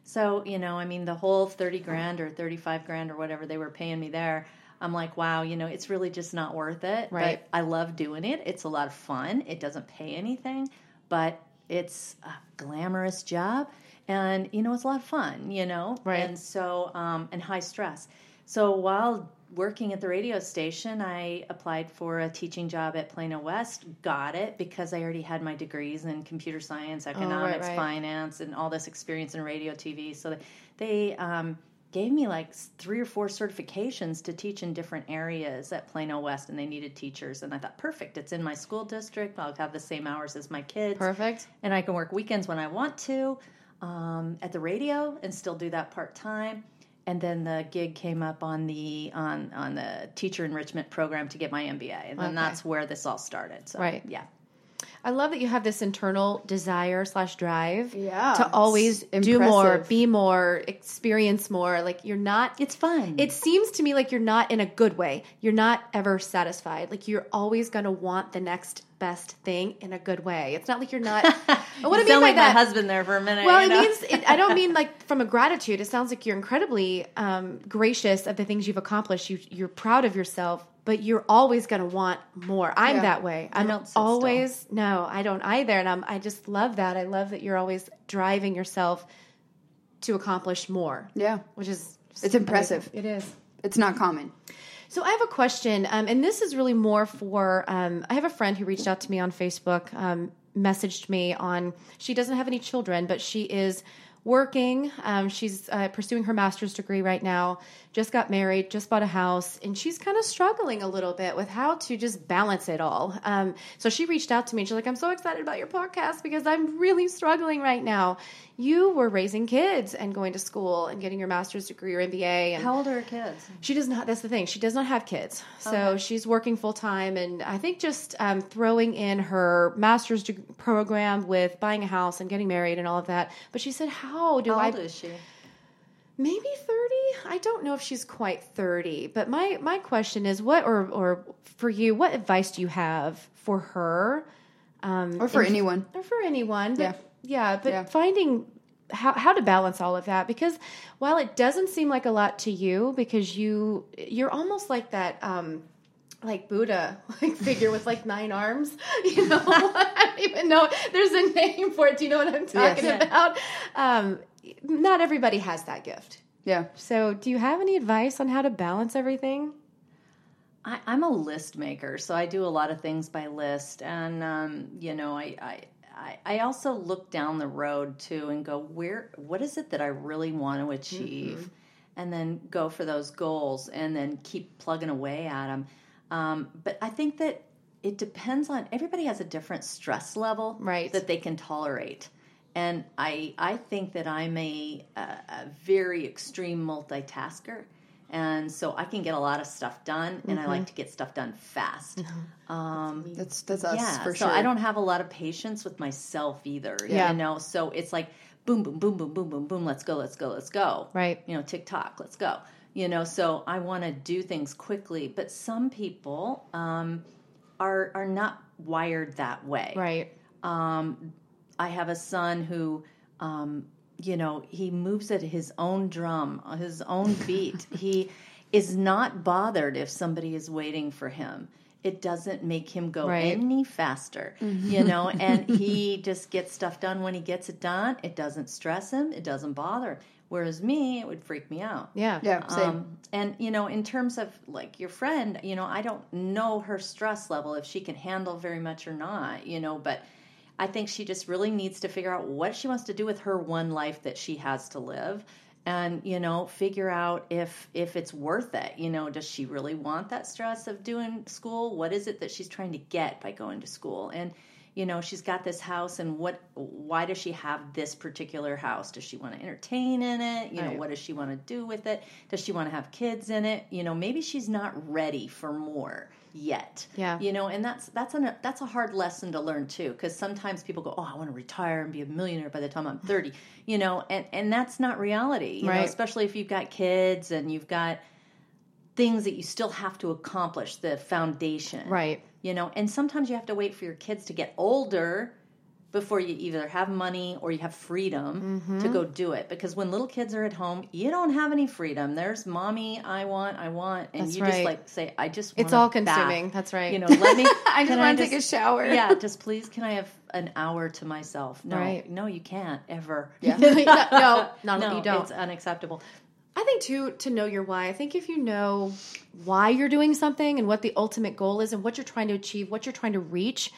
C: So, you know, I mean, the whole 30 grand or 35 grand or whatever they were paying me there. I'm like, wow, you know, it's really just not worth it.
A: Right.
C: But I love doing it. It's a lot of fun. It doesn't pay anything, but it's a glamorous job. And, you know, it's a lot of fun, you know?
A: Right.
C: And so, um, and high stress. So while working at the radio station, I applied for a teaching job at Plano West, got it because I already had my degrees in computer science, economics,
A: right.
C: finance, and all this experience in radio, TV. So they, they um, gave me like three or four certifications to teach in different areas at Plano West, and they needed teachers. And I thought, perfect, it's in my school district. I'll have the same hours as my kids
A: Perfect.
C: and I can work weekends when I want to um, at the radio and still do that part time. And then the gig came up on the on on the teacher enrichment program to get my MBA, and then
A: Okay.
C: that's where this all started. So,
A: Right.
C: Yeah.
A: I love that you have this internal desire slash drive
B: Yeah,
A: to always do more, be more, experience more. Like you're not
C: It's fun.
A: It seems to me like you're not in a good way. You're not ever satisfied. Like you're always going to want the next best thing in a good way. It's not like you're not. *laughs* what
C: you
A: I mean by
C: like
A: that,
C: my husband there for a minute.
A: well, it
C: know?
A: means it, I don't mean *laughs* like from a gratitude. It sounds like you're incredibly um, gracious of the things you've accomplished. You, you're proud of yourself, but you're always going to want more. I'm
B: Yeah.
A: that way. I'm
C: don't sit still.
A: always no, I don't either, and I'm, I just love that. I love that you're always driving yourself to accomplish more,
B: Yeah,
A: which is
B: It's impressive.
A: It is.
B: it's not common.
A: So I have a question, um, and this is really more for. Um, I have a friend who reached out to me on Facebook, um, messaged me on. She doesn't have any children, but she is working. Um, she's uh, pursuing her master's degree right now. Just got married, just bought a house, and she's kind of struggling a little bit with how to just balance it all. Um, so she reached out to me. and She's like, "I'm so excited about your podcast because I'm really struggling right now. You were raising kids and going to school and getting your master's degree or MBA, and
C: How old are her kids?
A: she does not. That's the thing. She does not have kids, so she's working full time, and I think just um, throwing in her master's program with buying a house and getting married and all of that. But she said, "How do
C: How
A: I?"
C: old is she?
A: Maybe thirty. I don't know if she's quite thirty. But my my question is, what or or for you, what advice do you have for her? um,
B: or for anyone.
A: or for anyone. But,
B: Yeah.
A: yeah, but
B: Yeah.
A: finding how how to balance all of that because while it doesn't seem like a lot to you because you you're almost like that um like Buddha *laughs* like figure with like nine arms, *laughs* you know. *laughs* I don't even know. There's a name for it. Do you know what I'm talking
B: Yes.
A: about? Um, not everybody has that gift.
B: Yeah.
A: So, do you have any advice on how to balance everything?
C: I, I'm a list maker, so I do a lot of things by list, and um, you know, I, I I also look down the road too and go, where what is it that I really want to achieve, and then go for those goals, and then keep plugging away at them. Um, but I think that it depends on everybody has a different stress level
A: Right.
C: that they can tolerate. And I, I think that I'm a, a, a very extreme multitasker. And so I can get a lot of stuff done, and I like to get stuff done fast. Um,
B: That's that's us
C: yeah,
B: for
C: so
B: sure.
C: I don't have a lot of patience with myself either.
A: Yeah.
C: You know, so it's like boom, boom, boom, boom, boom, boom, boom. Let's go, let's go, let's go.
A: Right.
C: You know, TikTok, let's go. You know, so I want to do things quickly, but some people um, are are not wired that way.
A: Right.
C: Um, I have a son who, um, you know, he moves at his own drum, his own beat. *laughs* he is not bothered if somebody is waiting for him. It doesn't make him go
A: Right.
C: any faster, you know, and *laughs* he just gets stuff done when he gets it done. It doesn't stress him, it doesn't bother. him. Whereas me, it would freak me out.
A: Yeah.
B: yeah, same.
C: Um, and you know, in terms of like your friend, you know, I don't know her stress level if she can handle very much or not, you know, but I think she just really needs to figure out what she wants to do with her one life that she has to live and you know figure out if if it's worth it. You know does she really want that stress of doing school? What is it that she's trying to get by going to school? And you know she's got this house and what why does she have this particular house does she want to entertain in it you know
A: Right.
C: what does she want to do with it does she want to have kids in it you know maybe she's not ready for more yet
A: Yeah.
C: you know and that's that's an that's a hard lesson to learn too because sometimes people go oh i want to retire and be a millionaire by the time i'm 30 you know and and that's not reality you know
A: Right.
C: especially if you've got kids and you've got things that you still have to accomplish the foundation
A: Right.
C: you know and sometimes you have to wait for your kids to get older before you either have money or you have freedom
A: Mm-hmm.
C: to go do it because when little kids are at home you don't have any freedom there's mommy i want i want and
A: That's
C: you just like say i just
A: It's all consuming.
C: bath.
A: That's right.
C: you know let me *laughs*
B: I just want to take a shower.
C: yeah just please can i have an hour to myself no
A: Right.
C: no you can't ever
B: Yeah.
A: no, *laughs* *laughs* no, no,
C: no
A: you don't.
C: it's unacceptable
A: I think too to know your why. I think if you know why you're doing something and what the ultimate goal is and what you're trying to achieve, what you're trying to reach,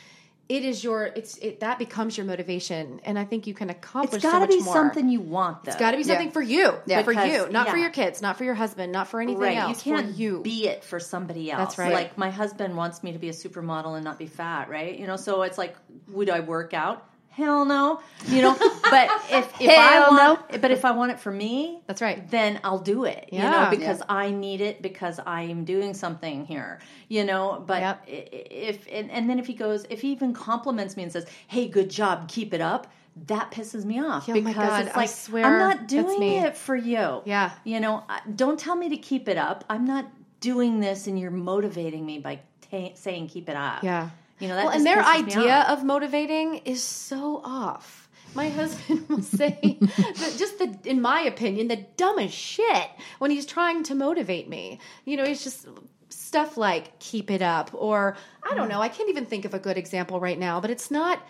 A: it is your it's it that becomes your motivation, and I think you can accomplish.
C: it's
A: so
C: got to
A: much
C: be
A: more.
C: something you want though
A: It's got to be something
B: Yeah.
A: for you,
B: Yeah.
A: for you, not for your kids, not for your husband, not for anything
C: right
A: else.
C: you can't
A: you.
C: be it for somebody else
A: That's right.
C: like my husband wants me to be a supermodel and not be fat right you know so it's like would i work out hell no you know but if, if i want but if i want it for me
A: That's right.
C: then I'll do it. You
A: Yeah.
C: know, because I need it because I am doing something here. You know, but
A: Yep.
C: i- i- if and, and then if he goes, if he even compliments me and says, "Hey, good job, keep it up," that pisses me off
A: Oh my
C: because
A: God,
C: it's
A: I
C: like
A: swear
C: I'm not doing it for you.
A: Yeah.
C: you know, don't tell me to keep it up. I'm not doing this, and you're motivating me by ta saying keep it up.
A: Yeah.
C: You know that.
A: well, and their idea of motivating is so off. My *laughs* husband will say that just the, in my opinion, the dumbest shit when he's trying to motivate me. You know, he's just stuff like keep it up, or I don't know. I can't even think of a good example right now, but it's not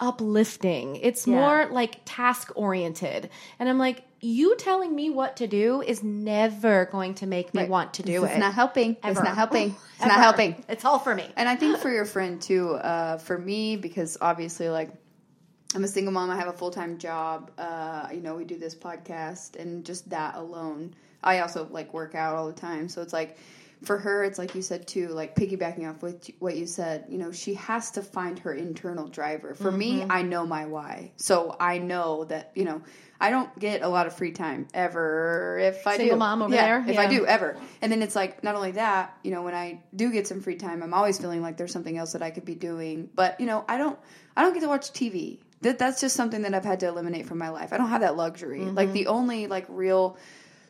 A: uplifting. It's
C: Yeah.
A: more like task oriented. And I'm like, you telling me what to do is never going to make me
B: Right.
A: want to do
B: it's
A: it.
B: It's not helping. It's not helping. *laughs* It's
A: Ever.
B: not helping.
A: It's all for me.
B: And I think for *laughs* your friend too, uh, for me, because obviously, like, I'm a single mom. I have a full time job. Uh, you know, we do this podcast, and just that alone. I also like work out all the time, so it's like for her, it's like you said too, like piggybacking off with what you said. You know, she has to find her internal driver. For me, I know my why, so I know that you know. I don't get a lot of free time ever. If I
A: Single
B: do,
A: mom over
B: Yeah,
A: there?
B: If I do, ever. And then it's like not only that, you know, when I do get some free time, I'm always feeling like there's something else that I could be doing. But you know, I don't, I don't get to watch TV. That that's just something that I've had to eliminate from my life. I don't have that luxury. Like the only like real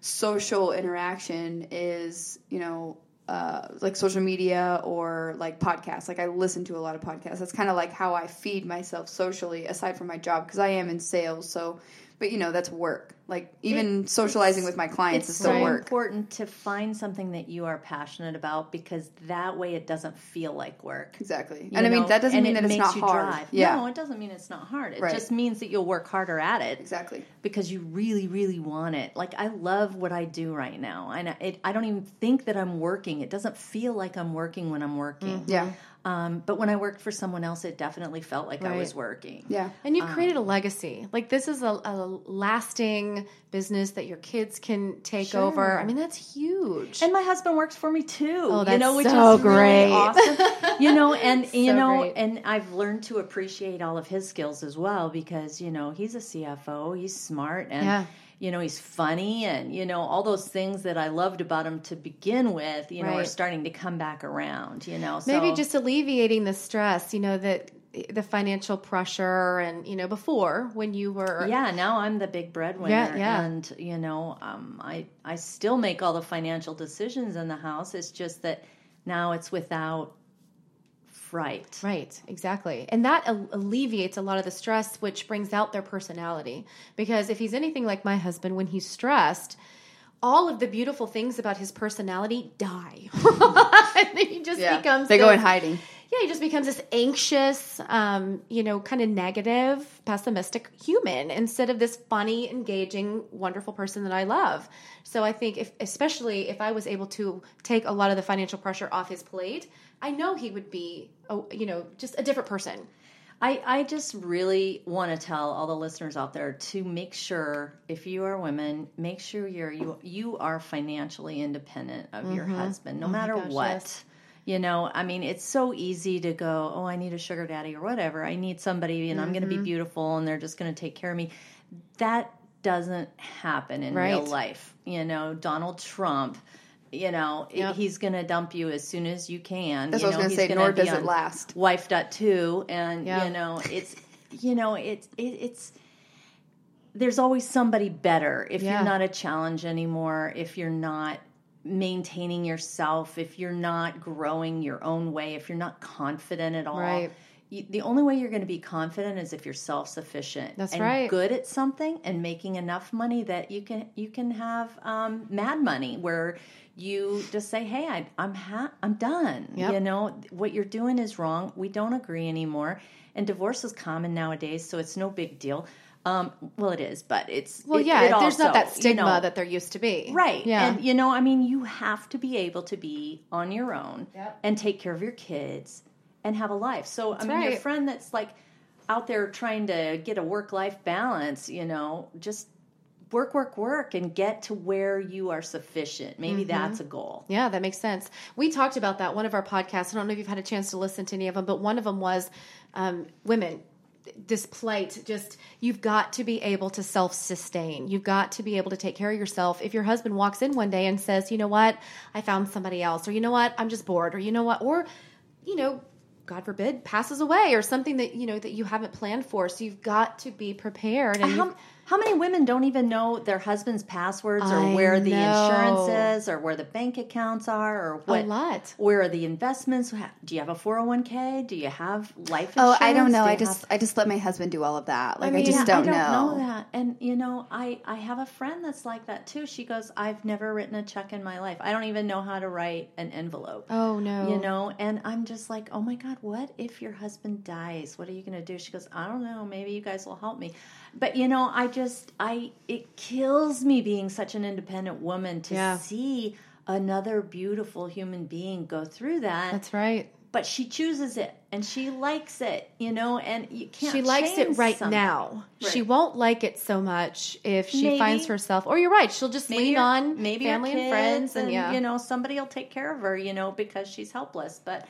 B: social interaction is, you know, uh, like social media or like podcasts. Like I listen to a lot of podcasts. That's kind of like how I feed myself socially, aside from my job, because I am in sales. So, but you know, that's work. Like even
C: It-
B: socializing
C: it's-
B: with my clients
C: it's
B: is still
C: so
B: work.
C: It's important to find something that you are passionate about because that way it doesn't feel like work.
B: Exactly.
C: you
B: And I mean, that doesn't
C: And
B: mean
C: it
B: that it's
C: makes
B: not
C: you
B: hard.
C: drive.
B: Yeah.
C: No, it doesn't mean it's not hard. It
B: Right.
C: just means that you'll work harder at it.
B: Exactly.
C: because you really really want it like i love what i do right now and it, i don't even think that i'm working it doesn't feel like i'm working when i'm working
B: Yeah. Mm-hmm.
C: Um, but when i worked for someone else it definitely felt like i was working
B: Yeah.
A: And you've created a legacy. Like this is a, a lasting business that your kids can take
C: Sure.
A: over. I mean, that's huge.
C: and my husband works for me too
A: Oh,
C: you
A: that's
C: know which
A: so
C: is really
A: great.
C: awesome *laughs* you know and you know
A: great.
C: and i've learned to appreciate all of his skills as well because you know he's a cfo he's smart and
A: Yeah.
C: You know he's funny and you know all those things that i loved about him to begin with you know are starting to come back around you know
A: Maybe just alleviating the stress, you know, that the financial pressure and, you know, before when you were
C: yeah now i'm the big breadwinner
A: Yeah, yeah.
C: and you know um, i i still make all the financial decisions in the house it's just that now it's without fright
A: Right, exactly. And that alleviates a lot of the stress, which brings out their personality. Because if he's anything like my husband, when he's stressed, all of the beautiful things about his personality die. *laughs* and then he just
B: Yeah.
A: becomes
B: They go in hiding.
A: Yeah, he just becomes this anxious, um, you know, kind of negative, pessimistic human instead of this funny, engaging, wonderful person that I love. So I think, if, especially if I was able to take a lot of the financial pressure off his plate, I know he would be, a, you know, just a different person.
C: I, I just really want to tell all the listeners out there to make sure if you are women, make sure you're you you are financially independent of your husband, no matter
A: Mm-hmm. Oh gosh,
C: what.
A: yes.
C: You know, I mean, it's so easy to go, oh, I need a sugar daddy or whatever. I need somebody, and I'm going to
A: Mm-hmm.
C: be beautiful, and they're just going to take care of me. That doesn't happen in real life. You know, Donald Trump. You know,
A: Yep.
C: he's going to dump you as soon as you can.
B: That's
C: you
B: what I
C: know,
B: was going
C: he's
B: to say.
C: gonna
B: Nor does it last.
C: wife dot two and you know it's you know it's it, it's there's always somebody better if
A: Yeah.
C: you're not a challenge anymore if you're not maintaining yourself if you're not growing your own way if you're not confident at all
A: Right.
C: You, the only way you're going to be confident is if you're self-sufficient
A: That's
C: and
A: right.
C: good at something and making enough money that you can you can have um, mad money where you just say hey I, i'm ha- i'm done
A: Yep.
C: you know what you're doing is wrong we don't agree anymore and divorce is common nowadays so it's no big deal um, well it is but it's
A: Well,
C: it-
A: yeah,
C: it
A: there's not that stigma
C: you know,
A: that there used to be.
C: Right.
A: Yeah.
C: And you know, I mean, you have to be able to be on your own
A: Yep.
C: and take care of your kids and have a life. So, I mean, your friend that's like out there trying to get a work life balance, you know, just work, work, work and get to where you are sufficient. Maybe
A: Mm-hmm.
C: that's a goal.
A: Yeah, that makes sense. We talked about that one of our podcasts. I don't know if you've had a chance to listen to any of them, but one of them was um, women. This plight, just you've got to be able to self sustain. You've got to be able to take care of yourself. If your husband walks in one day and says, "You know what, I found somebody else," or "You know what, I'm just bored," or "You know what," or you know, God forbid, passes away, or something that you know that you haven't planned for. So you've got to be prepared. And
C: How, how many women don't even know their husband's passwords or
A: I
C: where the
A: know.
C: insurance is or where the bank accounts are or what A
A: lot.
C: where are the investments do you have a 401k do you have life insurance?
B: Oh, I don't know.
C: Do
B: I just
C: have-
B: I just let my husband do all of that. Like I,
C: mean,
B: just don't,
C: I
B: know.
C: don't know that. And you know, I I have a friend that's like that too. She goes, "I've never written a check in my life. I don't even know how to write an envelope."
A: oh no,
C: You know, and I'm just like, "Oh my god, what if your husband dies? What are you going to do?" She goes, "I don't know. Maybe you guys will help me." But you know, I just I it kills me being such an independent woman to
A: Yeah.
C: see another beautiful human being go through that
A: that's right.
C: but she chooses it and she likes it, you know, and you can't.
A: she likes it right now. She won't like it so much if she
C: Maybe.
A: finds herself. Or you're right, she'll just lean on
C: maybe
A: family and friends, and, yeah,
C: you know somebody will take care of her, you know, because she's helpless. But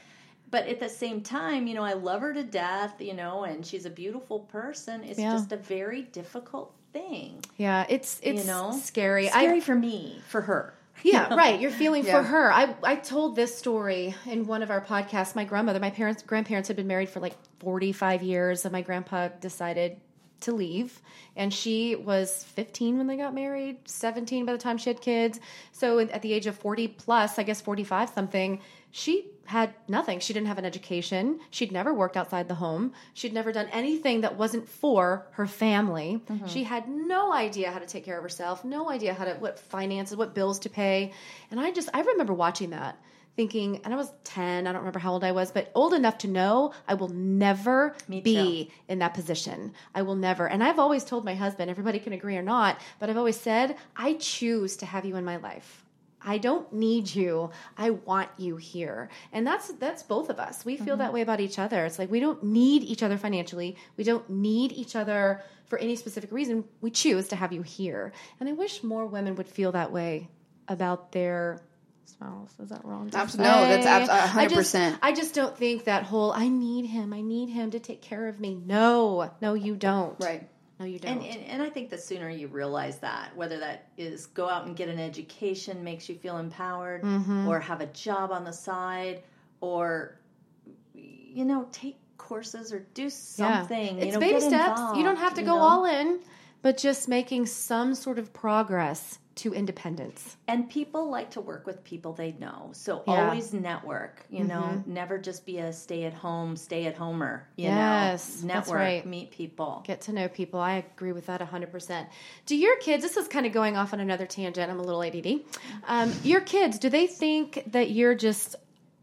C: but at the same time, you know, I love her to death, you know, and she's a beautiful person. It's
A: Yeah.
C: just a very difficult thing,
A: yeah. It's it's
C: you know,
A: scary.
C: Scary
A: I,
C: for me, for her. *laughs*
A: yeah, right. You're feeling
B: Yeah.
A: for her. I I told this story in one of our podcasts. My grandmother, my parents, grandparents had been married for like 45 years, and my grandpa decided to leave. And she was 15 when they got married, 17 by the time she had kids. So at the age of 40 plus, I guess 45 something, she had nothing. She didn't have an education. She'd never worked outside the home. She'd never done anything that wasn't for her family. Mm-hmm. She had no idea how to take care of herself, no idea how to what finances, what bills to pay. And I just I remember watching that thinking, and I was 10, I don't remember how old I was, but old enough to know I will never be in that position. I will never. And I've always told my husband, everybody can agree or not, but I've always said, I choose to have you in my life. I don't need you. I want you here. And that's that's both of us. We feel mm-hmm. that way about each other. It's like we don't need each other financially. We don't need each other for any specific reason. We choose to have you here. And I wish more women would feel that way about their spouse. Is that wrong? Absolutely.
B: no, that's hundred percent.
A: I just don't think that whole "I need him, I need him to take care of me." No, no, you don't.
B: Right.
A: No, you don't.
C: And, and, and, I think the sooner you realize that, whether that is go out and get an education makes you feel empowered, mm-hmm. or have a job on the side, or you know take courses or do something.
A: Yeah. It's
C: you know,
A: baby steps. Involved, you don't have to go know? all in, but just making some sort of progress to independence.
C: And people like to work with people they know. So yeah. always network, you mm-hmm. know, never just be a stay at home, stay at homer, you yes, know, network, right. meet people.
A: Get to know people. I agree with that 100%. Do your kids, this is kind of going off on another tangent, I'm a little ADD. Um, your kids, do they think that you're just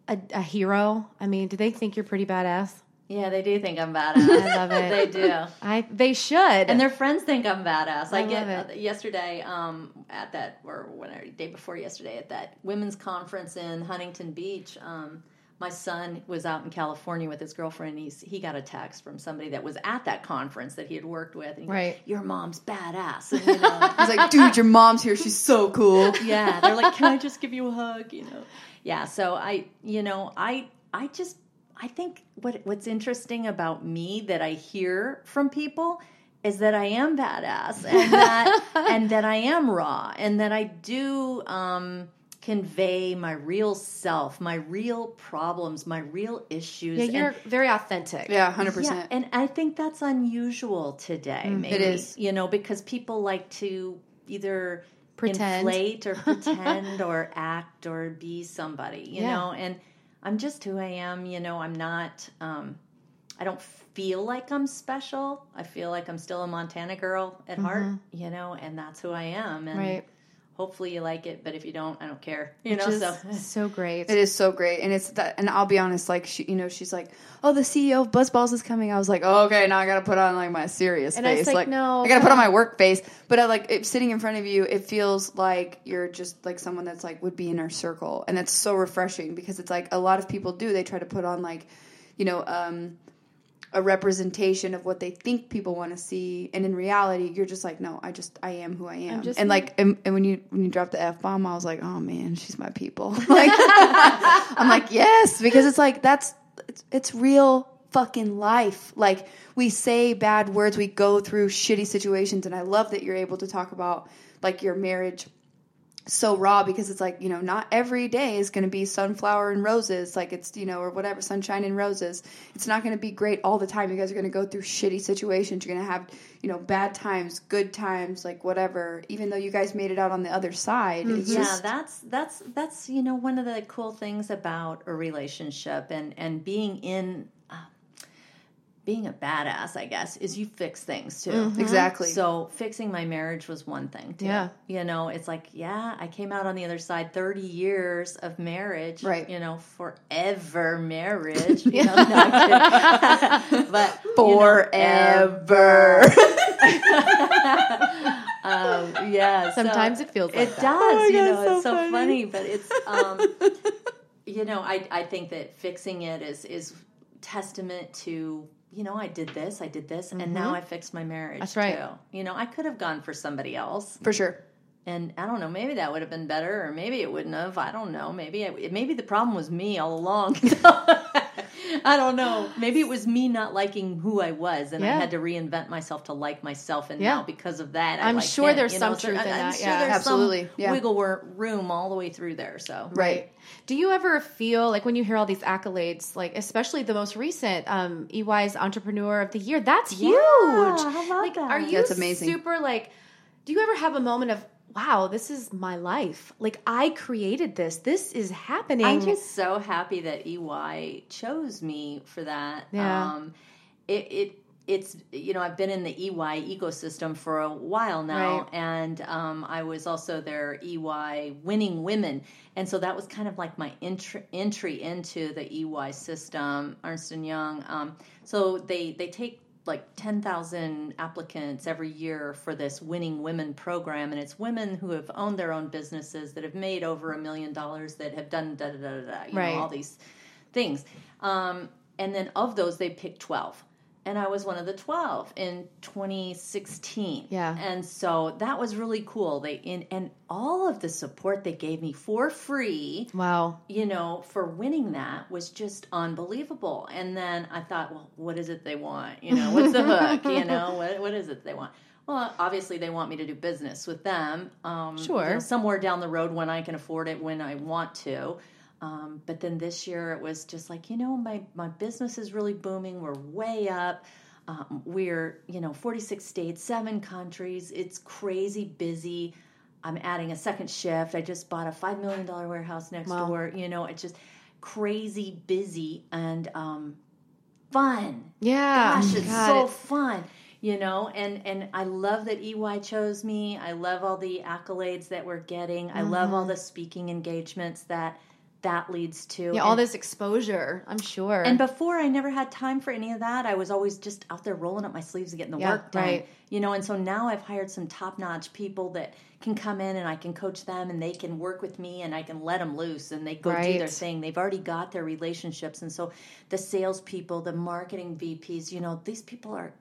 A: a, a hero? I mean, do they think you're pretty badass?
C: Yeah, they do think I'm badass. I love it. *laughs* they do.
A: I they should,
C: and their friends think I'm badass. I, I get uh, yesterday um, at that or whatever day before yesterday at that women's conference in Huntington Beach. Um, my son was out in California with his girlfriend. He's he got a text from somebody that was at that conference that he had worked with. And
A: right,
C: your mom's badass. And, you know, *laughs*
B: he's like, dude, your mom's here. She's so cool. *laughs*
C: Yeah, they're like, can I just give you a hug? You know, yeah. So I, you know, I I just I think what what's interesting about me that I hear from people is that I am badass and *laughs* that and that I am raw and that I do um, convey my real self, my real problems, my real issues.
A: Yeah, you're and, very authentic.
B: Yeah, hundred yeah, percent.
C: And I think that's unusual today. Mm, maybe
B: it is,
C: you know, because people like to either
A: pretend,
C: inflate or pretend *laughs* or act or be somebody, you yeah. know, and I'm just who I am. You know, I'm not. Um, I don't feel like I'm special. I feel like I'm still a Montana girl at mm-hmm. heart. You know, and that's who I am. And
A: right.
C: Hopefully you like it, but if you don't, I don't care. You Which know, so
A: so great.
B: It is so great, and it's that. And I'll be honest, like she, you know, she's like, "Oh, the CEO of BuzzBallz is coming." I was like, oh, "Okay, now I got to put on like my serious
A: and
B: face.
A: like, like, no,
B: I got to put on my work face." But I like it, sitting in front of you. It feels like you're just like someone that's like would be in our circle, and that's so refreshing because it's like a lot of people do. They try to put on like, you know, um, a representation of what they think people want to see. And in reality you're just like no i just i am who i am. And like and, and, when you when you drop the f-bomb i was like oh man she's my people. *laughs* Like i'm like yes because it's like that's it's, it's real fucking life. Like we say bad words we go through shitty situations. And i love that you're able to talk about like your marriage so raw because it's like you know not every day is going to be sunflower and roses like it's you know or whatever sunshine and roses. It's not going to be great all the time. You guys are going to go through shitty situations. You're going to have you know bad times good times like whatever. Even though you guys made it out on the other side
C: mm-hmm. yeah just... that's that's that's you know one of the cool things about a relationship and and being in being a badass, I guess, is you fix things too.
B: Mm-hmm. Exactly.
C: So fixing my marriage was one thing too.
A: Yeah.
C: You know, it's like, yeah, I came out on the other side 30 years of marriage.
B: Right.
C: You know, forever marriage. *laughs* *laughs* You know, no, but
B: forever.
C: You *laughs* know, um, yeah.
A: Sometimes
C: so
A: it feels like
C: it
A: that.
C: does. Oh you know, so it's so funny. funny, but it's um, you know, I I think that fixing it is is testament to you know, I did this, I did this, mm-hmm. and now mm-hmm. I fixed my marriage.
A: That's right.
C: Too. You know, I could have gone for somebody else.
B: For sure.
C: And I don't know, maybe that would have been better, or maybe it wouldn't have. I don't know. Maybe I, maybe the problem was me all along. *laughs* *laughs* *laughs* I don't know. Maybe it was me not liking who I was, and
A: Yeah.
C: I had to reinvent myself to like myself. And
A: Yeah.
C: now, because of that, I
A: I'm
C: like
A: sure
C: him,
A: there's
C: you
A: some
C: know?
A: Truth
C: I-
A: in
C: I'm
A: that,
C: sure
A: yeah.
C: there's
B: Absolutely,
C: some
B: yeah.
C: wiggle room all the way through there. So
B: Right.
A: Do you ever feel like when you hear all these accolades, like especially the most recent um, EY's Entrepreneur of the Year? That's huge.
C: how about
A: like,
C: that?
A: are you
B: That's amazing.
A: super like? Do you ever have a moment of wow, this is my life? Like I created this. This is happening.
C: I'm just so happy that EY chose me for that.
A: Yeah.
C: Um, it, it it's you know I've been in the EY ecosystem for a while now,
A: Right.
C: and um, I was also their EY winning women, and so that was kind of like my entry entry into the EY system, Ernst and Young. Um, so they they take like 10,000 applicants every year for this winning women program and it's women who have owned their own businesses that have made over a million dollars that have done da da da da, you
A: Right.
C: know all these things um, and then of those they picked 12 and I was one of the 12 in 2016
A: Yeah.
C: and so that was really cool they in and all of the support they gave me for free
A: wow.
C: you know, for winning that was just unbelievable. And then I thought, well, what is it they want? You know, what's the *laughs* hook? You know, what what is it they want? Well, obviously they want me to do business with them. Um,
A: Sure.
C: you know, somewhere down the road when I can afford it, when I want to. Um, but then this year it was just like, you know, my my business is really booming. We're way up. Um, we're you know 46 states, seven countries. It's crazy busy. I'm adding a second shift. I just bought a five million dollar warehouse next
A: Wow.
C: door. You know, it's just crazy busy and um, fun.
A: Yeah.
C: Gosh, it's
A: God,
C: so
A: it's-
C: fun. You know, and and I love that EY chose me. I love all the accolades that we're getting. I love
A: Mm-hmm.
C: all the speaking engagements that that leads to.
A: yeah, all this exposure. I'm sure.
C: and before, I never had time for any of that. I was always just out there rolling up my sleeves and getting the
A: Yeah,
C: work done.
A: right.
C: You know, and so now I've hired some top notch people that can come in and I can coach them and they can work with me and I can let them loose and they go do their thing. They've already got their relationships. And so the salespeople, the marketing VPs, you know, these people are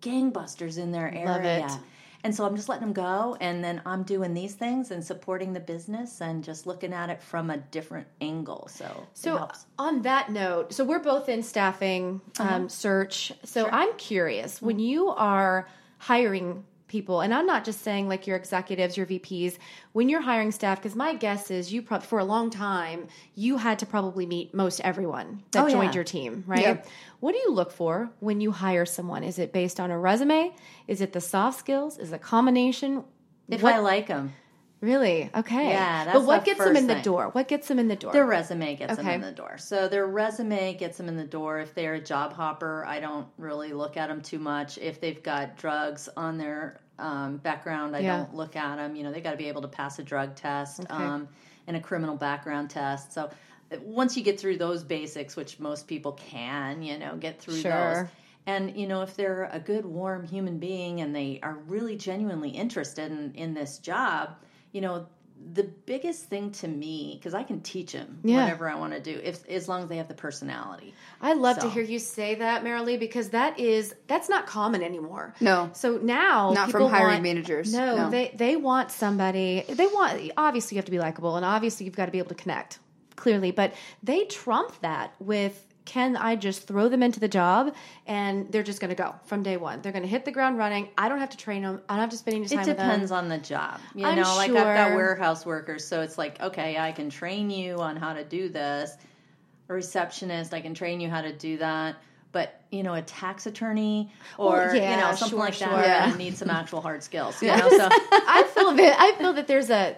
C: gangbusters in their
A: Love
C: area. And so I'm just letting them go, and then I'm doing these things and supporting the business and just looking at it from a different angle. So,
A: So on that note, so we're both in staffing um, search. So I'm curious when you are hiring people, and I'm not just saying like your executives, your VPs, when you're hiring staff, because my guess is you probably for a long time you had to probably meet most everyone that
C: Oh,
A: joined
C: yeah.
A: your team, right?
B: Yeah.
A: What do you look for when you hire someone? Is it based on a resume? Is it the soft skills? Is it a combination?
C: if
A: what-
C: I like them,
A: Really? Okay.
C: Yeah,
A: but what gets them in the
C: thing.
A: door? What gets them in the door?
C: their resume gets them in the door. So their resume gets them in the door. If they're a job hopper, I don't really look at them too much. If they've got drugs on their um, background, I
A: Yeah.
C: don't look at them. You know, they got to be able to pass a drug test
A: Okay.
C: um, and a criminal background test. So uh, once you get through those basics, which most people can, you know, get through
A: Sure.
C: those. And you know, if they're a good, warm human being and they are really genuinely interested in, in this job, you know, the biggest thing to me because I can teach them
A: Yeah.
C: whatever I want to do, if as long as they have the personality.
A: I love to hear you say that, Merrilee, because that is that's not common anymore.
B: No.
A: So now
B: Not from hiring
A: want-
B: managers.
A: No,
B: No.
A: they they want somebody. They want obviously you have to be likable, and obviously you've got to be able to connect clearly. But they trump that with. Can I just throw them into the job and they're just going to go from day one? They're going to hit the ground running. I don't have to train them. I don't have to spend any time
C: It
A: with them.
C: It depends on the job. You
A: I'm
C: know, like I've got warehouse workers, so it's like, okay, I can train you on how to do this. A receptionist, I can train you how to do that. But you know, a tax attorney or
A: Well, yeah,
C: you know something
A: sure,
C: like
A: sure.
C: that,
B: Yeah.
C: I *laughs* need some actual hard skills. You know, so *laughs*
A: I feel that I feel that there's a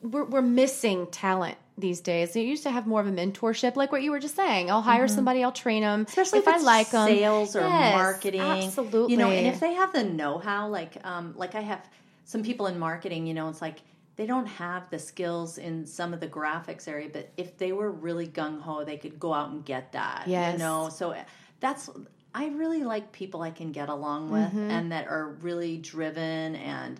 A: we're, we're missing talent these days. You used to have more of a mentorship, like what you were just saying. I'll hire somebody, I'll train them,
C: Mm-hmm. especially
A: if,
C: if,
A: I like them.
C: sales or
A: Yes,
C: marketing
A: absolutely.
C: you know and if they have the know-how like um like i have some people in marketing you know it's like they don't have the skills in some of the graphics area but if they were really gung-ho they could go out and get that
A: Yes.
C: you know so uh, that's i really like people i can get along with
A: Mm-hmm.
C: and that are really driven and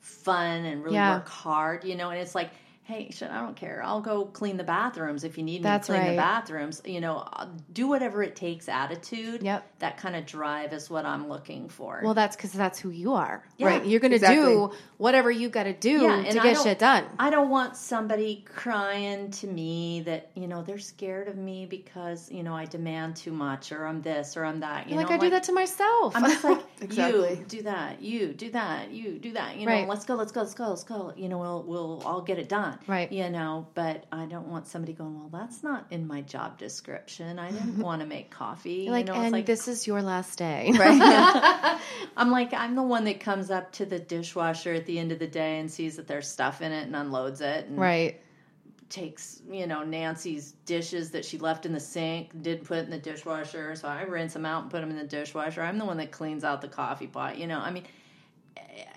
C: fun and really
A: Yeah.
C: work hard you know and it's like hey, shit, I don't care. I'll go clean the bathrooms if you need me
A: That's
C: to clean
A: right.
C: the bathrooms. You know, uh, do whatever it takes attitude.
A: Yep.
C: That kind of drive is what I'm looking for.
A: Well, that's because that's who you are,
C: Yeah,
A: right? You're going to
B: exactly.
A: do whatever you got to do
C: Yeah,
A: to get shit done.
C: I don't want somebody crying to me that, you know, they're scared of me because, you know, I demand too much or I'm this or I'm that. You know,
A: like
C: know,
A: I do that to myself.
C: I'm just like *laughs*
B: Exactly.
C: you do that, you do that, you do that. You know,
A: Right.
C: let's go, let's go, let's go, let's go. You know, we'll we'll all get it done.
A: Right.
C: You know, but I don't want somebody going, well, that's not in my job description. I didn't *laughs* want to make coffee.
A: You're like,
C: you know,
A: and
C: it's like
A: this is your last day. *laughs*
B: Right. *laughs*
C: I'm like I'm the one that comes up to the dishwasher at the end of the day and sees that there's stuff in it and unloads it and
A: right.
C: takes you know Nancy's dishes that she left in the sink, didn't put in the dishwasher, so I rinse them out and put them in the dishwasher. I'm the one that cleans out the coffee pot. You know, I mean,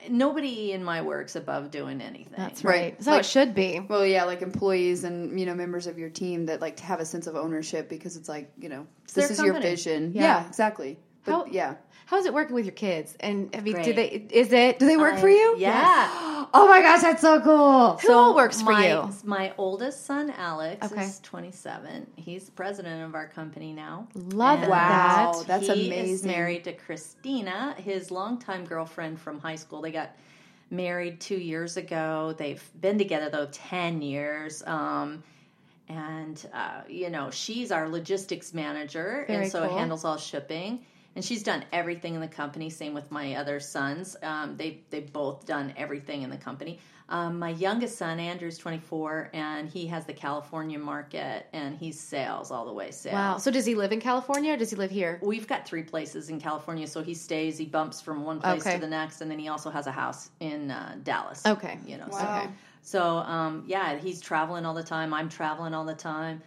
C: nobody in my work's above doing anything.
A: That's
B: Right.
A: right. That's how it should be.
B: Well, yeah, like employees and you know members of your team that like to have a sense of ownership because it's like you know this
C: their
B: is your vision.
A: Yeah.
B: Yeah, exactly. But
A: How-
B: yeah,
A: How's it working with your kids? And I mean, do they? Is it?
B: do they work
C: I-
B: for you?
C: Yes. *gasps*
B: Oh my gosh, that's so cool.
A: Who all works for
C: my,
A: you?
C: My oldest son, Alex,
A: Okay.
C: is 27. He's the president of our company now.
A: Love
C: And
B: Wow,
A: that.
B: that's
C: he is
B: amazing.
C: married to Christina, his longtime girlfriend from high school. They got married two years ago. They've been together though ten years. Um, and uh, you know she's our logistics manager,
A: Very
C: and so
A: cool.
C: handles all shipping. And she's done everything in the company. Same with my other sons. Um, they they've both done everything in the company. Um, my youngest son, Andrew's 24, and he has the California market, and he's sales all the way. Sales.
A: Wow. So does he live in California or does he live here?
C: We've got three places in California, so he stays. He bumps from one place
A: Okay.
C: to the next, and then he also has a house in uh, Dallas.
A: Okay.
C: you know.
B: Wow.
C: So, so um, yeah, he's traveling all the time. I'm traveling all the time.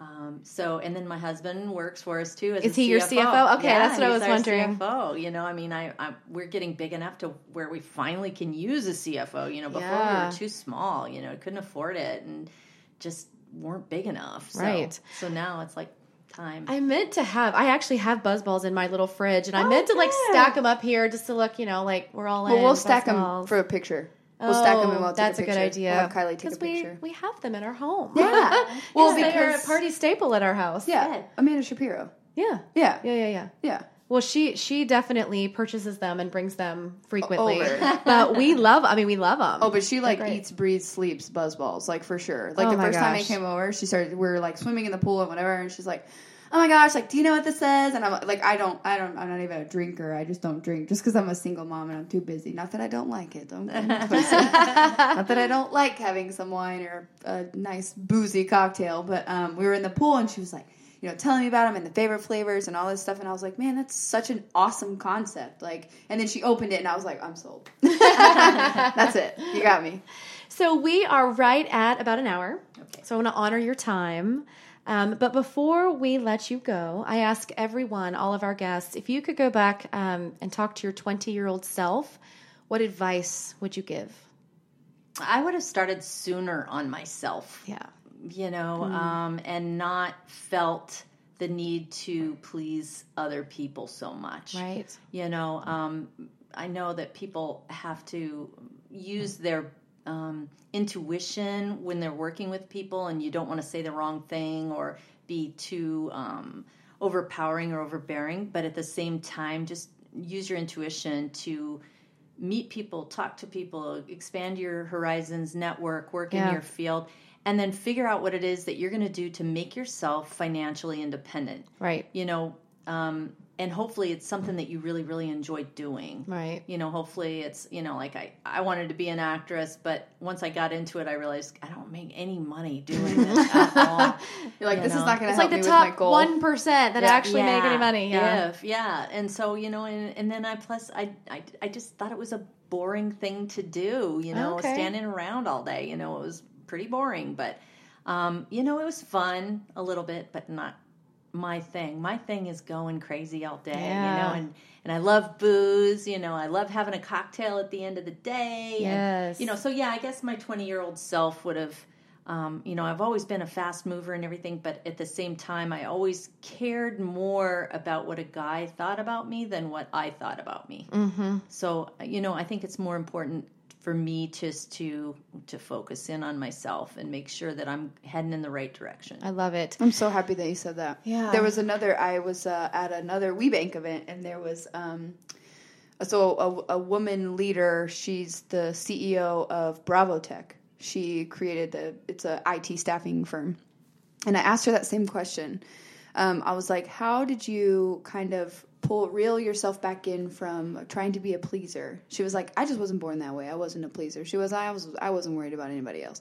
C: Um, so, and then my husband works for us too. As
A: Is
C: a
A: he your CFO? Okay,
C: Yeah,
A: that's what I was
C: our
A: wondering.
C: CFO. You know, I mean, I, I we're getting big enough to where we finally can use a CFO. You know, before we were too small. You know, couldn't afford it and just weren't big enough. So,
A: Right.
C: So now it's like time.
A: I meant to have. I actually have BuzzBallz in my little fridge, and I
C: Oh,
A: meant to like
C: good.
A: stack them up here just to look, you know, like we're all in.
B: Well, we'll stack them for a picture. We'll stack them and oh, we'll take
A: that's
B: a
A: a, good idea.
B: We'll have Kylie take a
A: Because we, we have them in our home.
B: Yeah. *laughs*
A: well,
B: Well,
A: they're a party staple at our house.
B: Yeah,
C: Good.
B: Amanda Shapiro.
A: yeah,
B: Yeah,
A: yeah, yeah, yeah.
B: yeah.
A: Well, she she definitely purchases them and brings them frequently.
B: Over. *laughs*
A: but we love. I mean, we love them.
B: Oh, but she like eats, breathes, sleeps BuzzBallz, like for sure. Like
A: Oh
B: the first time I came over, she started. We were like swimming in the pool and whatever, and she's like, "Oh my gosh, like, do you know what this says?" And I'm like, "I don't, I don't, I'm not even a drinker. I just don't drink just because I'm a single mom and I'm too busy. Not that I don't like it. Don't get me *laughs* twisted. not that I don't like having some wine or a nice boozy cocktail. But um, we were in the pool and she was like." You know, telling me about them and the favorite flavors and all this stuff, and I was like, "Man, that's such an awesome concept!" Like, and then she opened it, and I was like, "I'm sold." *laughs* that's it. You got me.
A: So we are right at about an hour.
C: Okay.
A: So I want to honor your time. Um, but before we let you go, I ask everyone, all of our guests, if you could go back um, and talk to your 20 year old self, what advice would you give?
C: I would have started sooner on myself.
A: Yeah.
C: you know,
A: Hmm.
C: um, and not felt the need to please other people so much.
A: Right.
C: You know, um, I know that people have to use their um, intuition when they're working with people, and you don't want to say the wrong thing or be too um, overpowering or overbearing, but at the same time, just use your intuition to meet people, talk to people, expand your horizons, network, work
A: Yeah.
C: in your field, and then figure out what it is that you're going to do to make yourself financially independent.
A: Right.
C: You know, um, and hopefully it's something that you really, really enjoy doing.
A: Right.
C: You know, hopefully it's, you know, like I, I wanted to be an actress, but once I got into it, I realized I don't make any money doing this *laughs* at all.
B: You're like,
C: You
B: this is not going to
A: It's
B: help
A: like the
B: me with my
A: top
B: goal.
A: one percent that
B: Yeah.
A: actually make any money. Yeah.
C: If, yeah. And so, you know, and, and then I plus I, I I just thought it was a boring thing to do, you know,
A: Okay.
C: standing around all day. You know, it was pretty boring. But um, you know, it was fun a little bit, but not my thing. My thing is going crazy all day, you know, and and I love booze, you know, I love having a cocktail at the end of the day. and,
A: Yes.
C: you know, so yeah, I guess my 20 year old self would have, um, you know, I've always been a fast mover and everything, but at the same time, I always cared more about what a guy thought about me than what I thought about me. Mm-hmm. So, you know, I think it's more important for me just to to focus in on myself and make sure that I'm heading in the right direction.
A: I love it.
B: I'm so happy that you said that.
C: Yeah.
B: There was another. I was uh, at another WeBank event, and there was um, so a, a woman leader. She's the CEO of Bravo Tech. She created the. It's a IT staffing firm, and I asked her that same question. Um, I was like, "How did you kind of pull reel yourself back in from trying to be a pleaser?" She was like, "I just wasn't born that way. I wasn't a pleaser." She was, "I was, I wasn't worried about anybody else."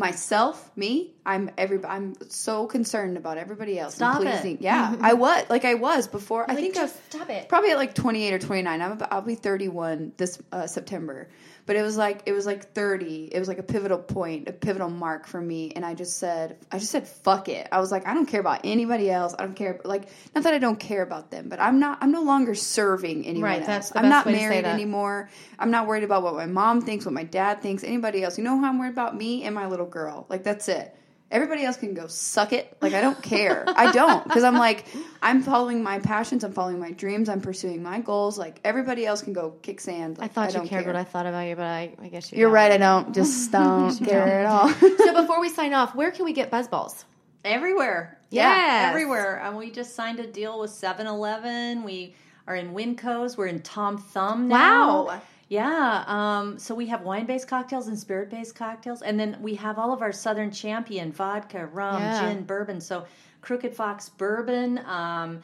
B: Myself, me, I'm every. I'm so concerned about everybody else. and
C: Stop it.
B: Yeah, *laughs* I was like I was before. I think I was
A: stop it.
B: probably at like 28 or 29 i'm about, i'll be 31 this uh, september but it was like it was like 30 it was like a pivotal point a pivotal mark for me and i just said i just said fuck it i was like i don't care about anybody else i don't care like not that i don't care about them but i'm not i'm no longer serving anyone
A: Right,
B: else
A: that's the
B: i'm not
A: way to say
B: married anymore i'm not worried about what my mom thinks what my dad thinks anybody else you know how i'm worried about me and my little girl like that's it Everybody else can go suck it. Like I don't care. I don't because I'm like I'm following my passions. I'm following my dreams. I'm pursuing my goals. Like everybody else can go kick sand.
A: I
B: Like,
A: thought you
B: don't
A: cared
B: care.
A: what I thought about you, but I, I guess you
B: You're
A: don't.
B: right. I don't. Just *laughs* don't care at all.
A: so before we sign off, where can we get BuzzBallz?
C: Everywhere.
A: Yes.
C: Yeah, everywhere. And we just signed a deal with 7-Eleven. We are in Winco's. We're in Tom Thumb now.
A: Wow.
C: Yeah. Um, so we have wine-based cocktails and spirit-based cocktails. And then we have all of our Southern Champion, vodka, rum,
A: Yeah.
C: gin, bourbon. So Crooked Fox Bourbon. Um,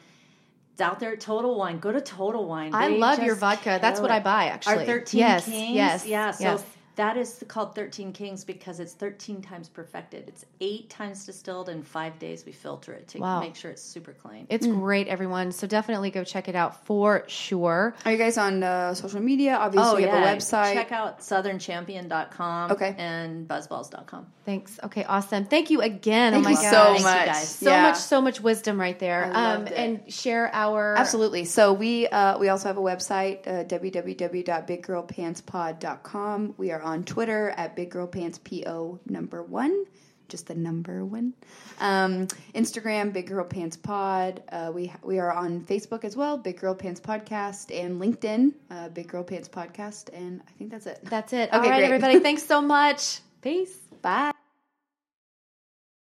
C: it's out there at Total Wine. Go to Total Wine.
A: I love your vodka. That's
C: kill
A: what. I buy, actually.
C: Our 13
A: Yes,
C: Kings.
A: yes,
C: Yeah. So
A: yes.
C: That is called 13 Kings because it's 13 times perfected. It's eight times distilled in five days. We filter it to
A: Wow.
C: make sure it's super clean.
A: It's great, everyone. So definitely go check it out for sure.
B: Are you guys on uh, social media? Obviously, you have a website.
C: Oh, Check out southernchampion.com
B: Okay.
C: and buzzballz.com.
A: Thanks. Okay, awesome. Thank you again.
B: Thank
A: oh my
B: you
A: gosh.
B: so
C: Thank you,
B: much.
C: guys.
A: So
B: Yeah.
A: much, so much wisdom right there.
B: I
A: Um,
B: loved it.
A: and share our
B: Absolutely. So we uh, we also have a website, uh, www.biggirlpantspod.com. We are on Twitter at biggirlpantspo number one, just the number one. Um, Instagram, Big Girl Pants Pod. Uh, we we are on Facebook as well, Big Girl Pants Podcast, and LinkedIn, uh, Big Girl Pants Podcast. And I think that's it.
A: That's it.
B: Okay,
A: All right,
B: great.
A: everybody. *laughs* Thanks so much. Peace.
B: Bye.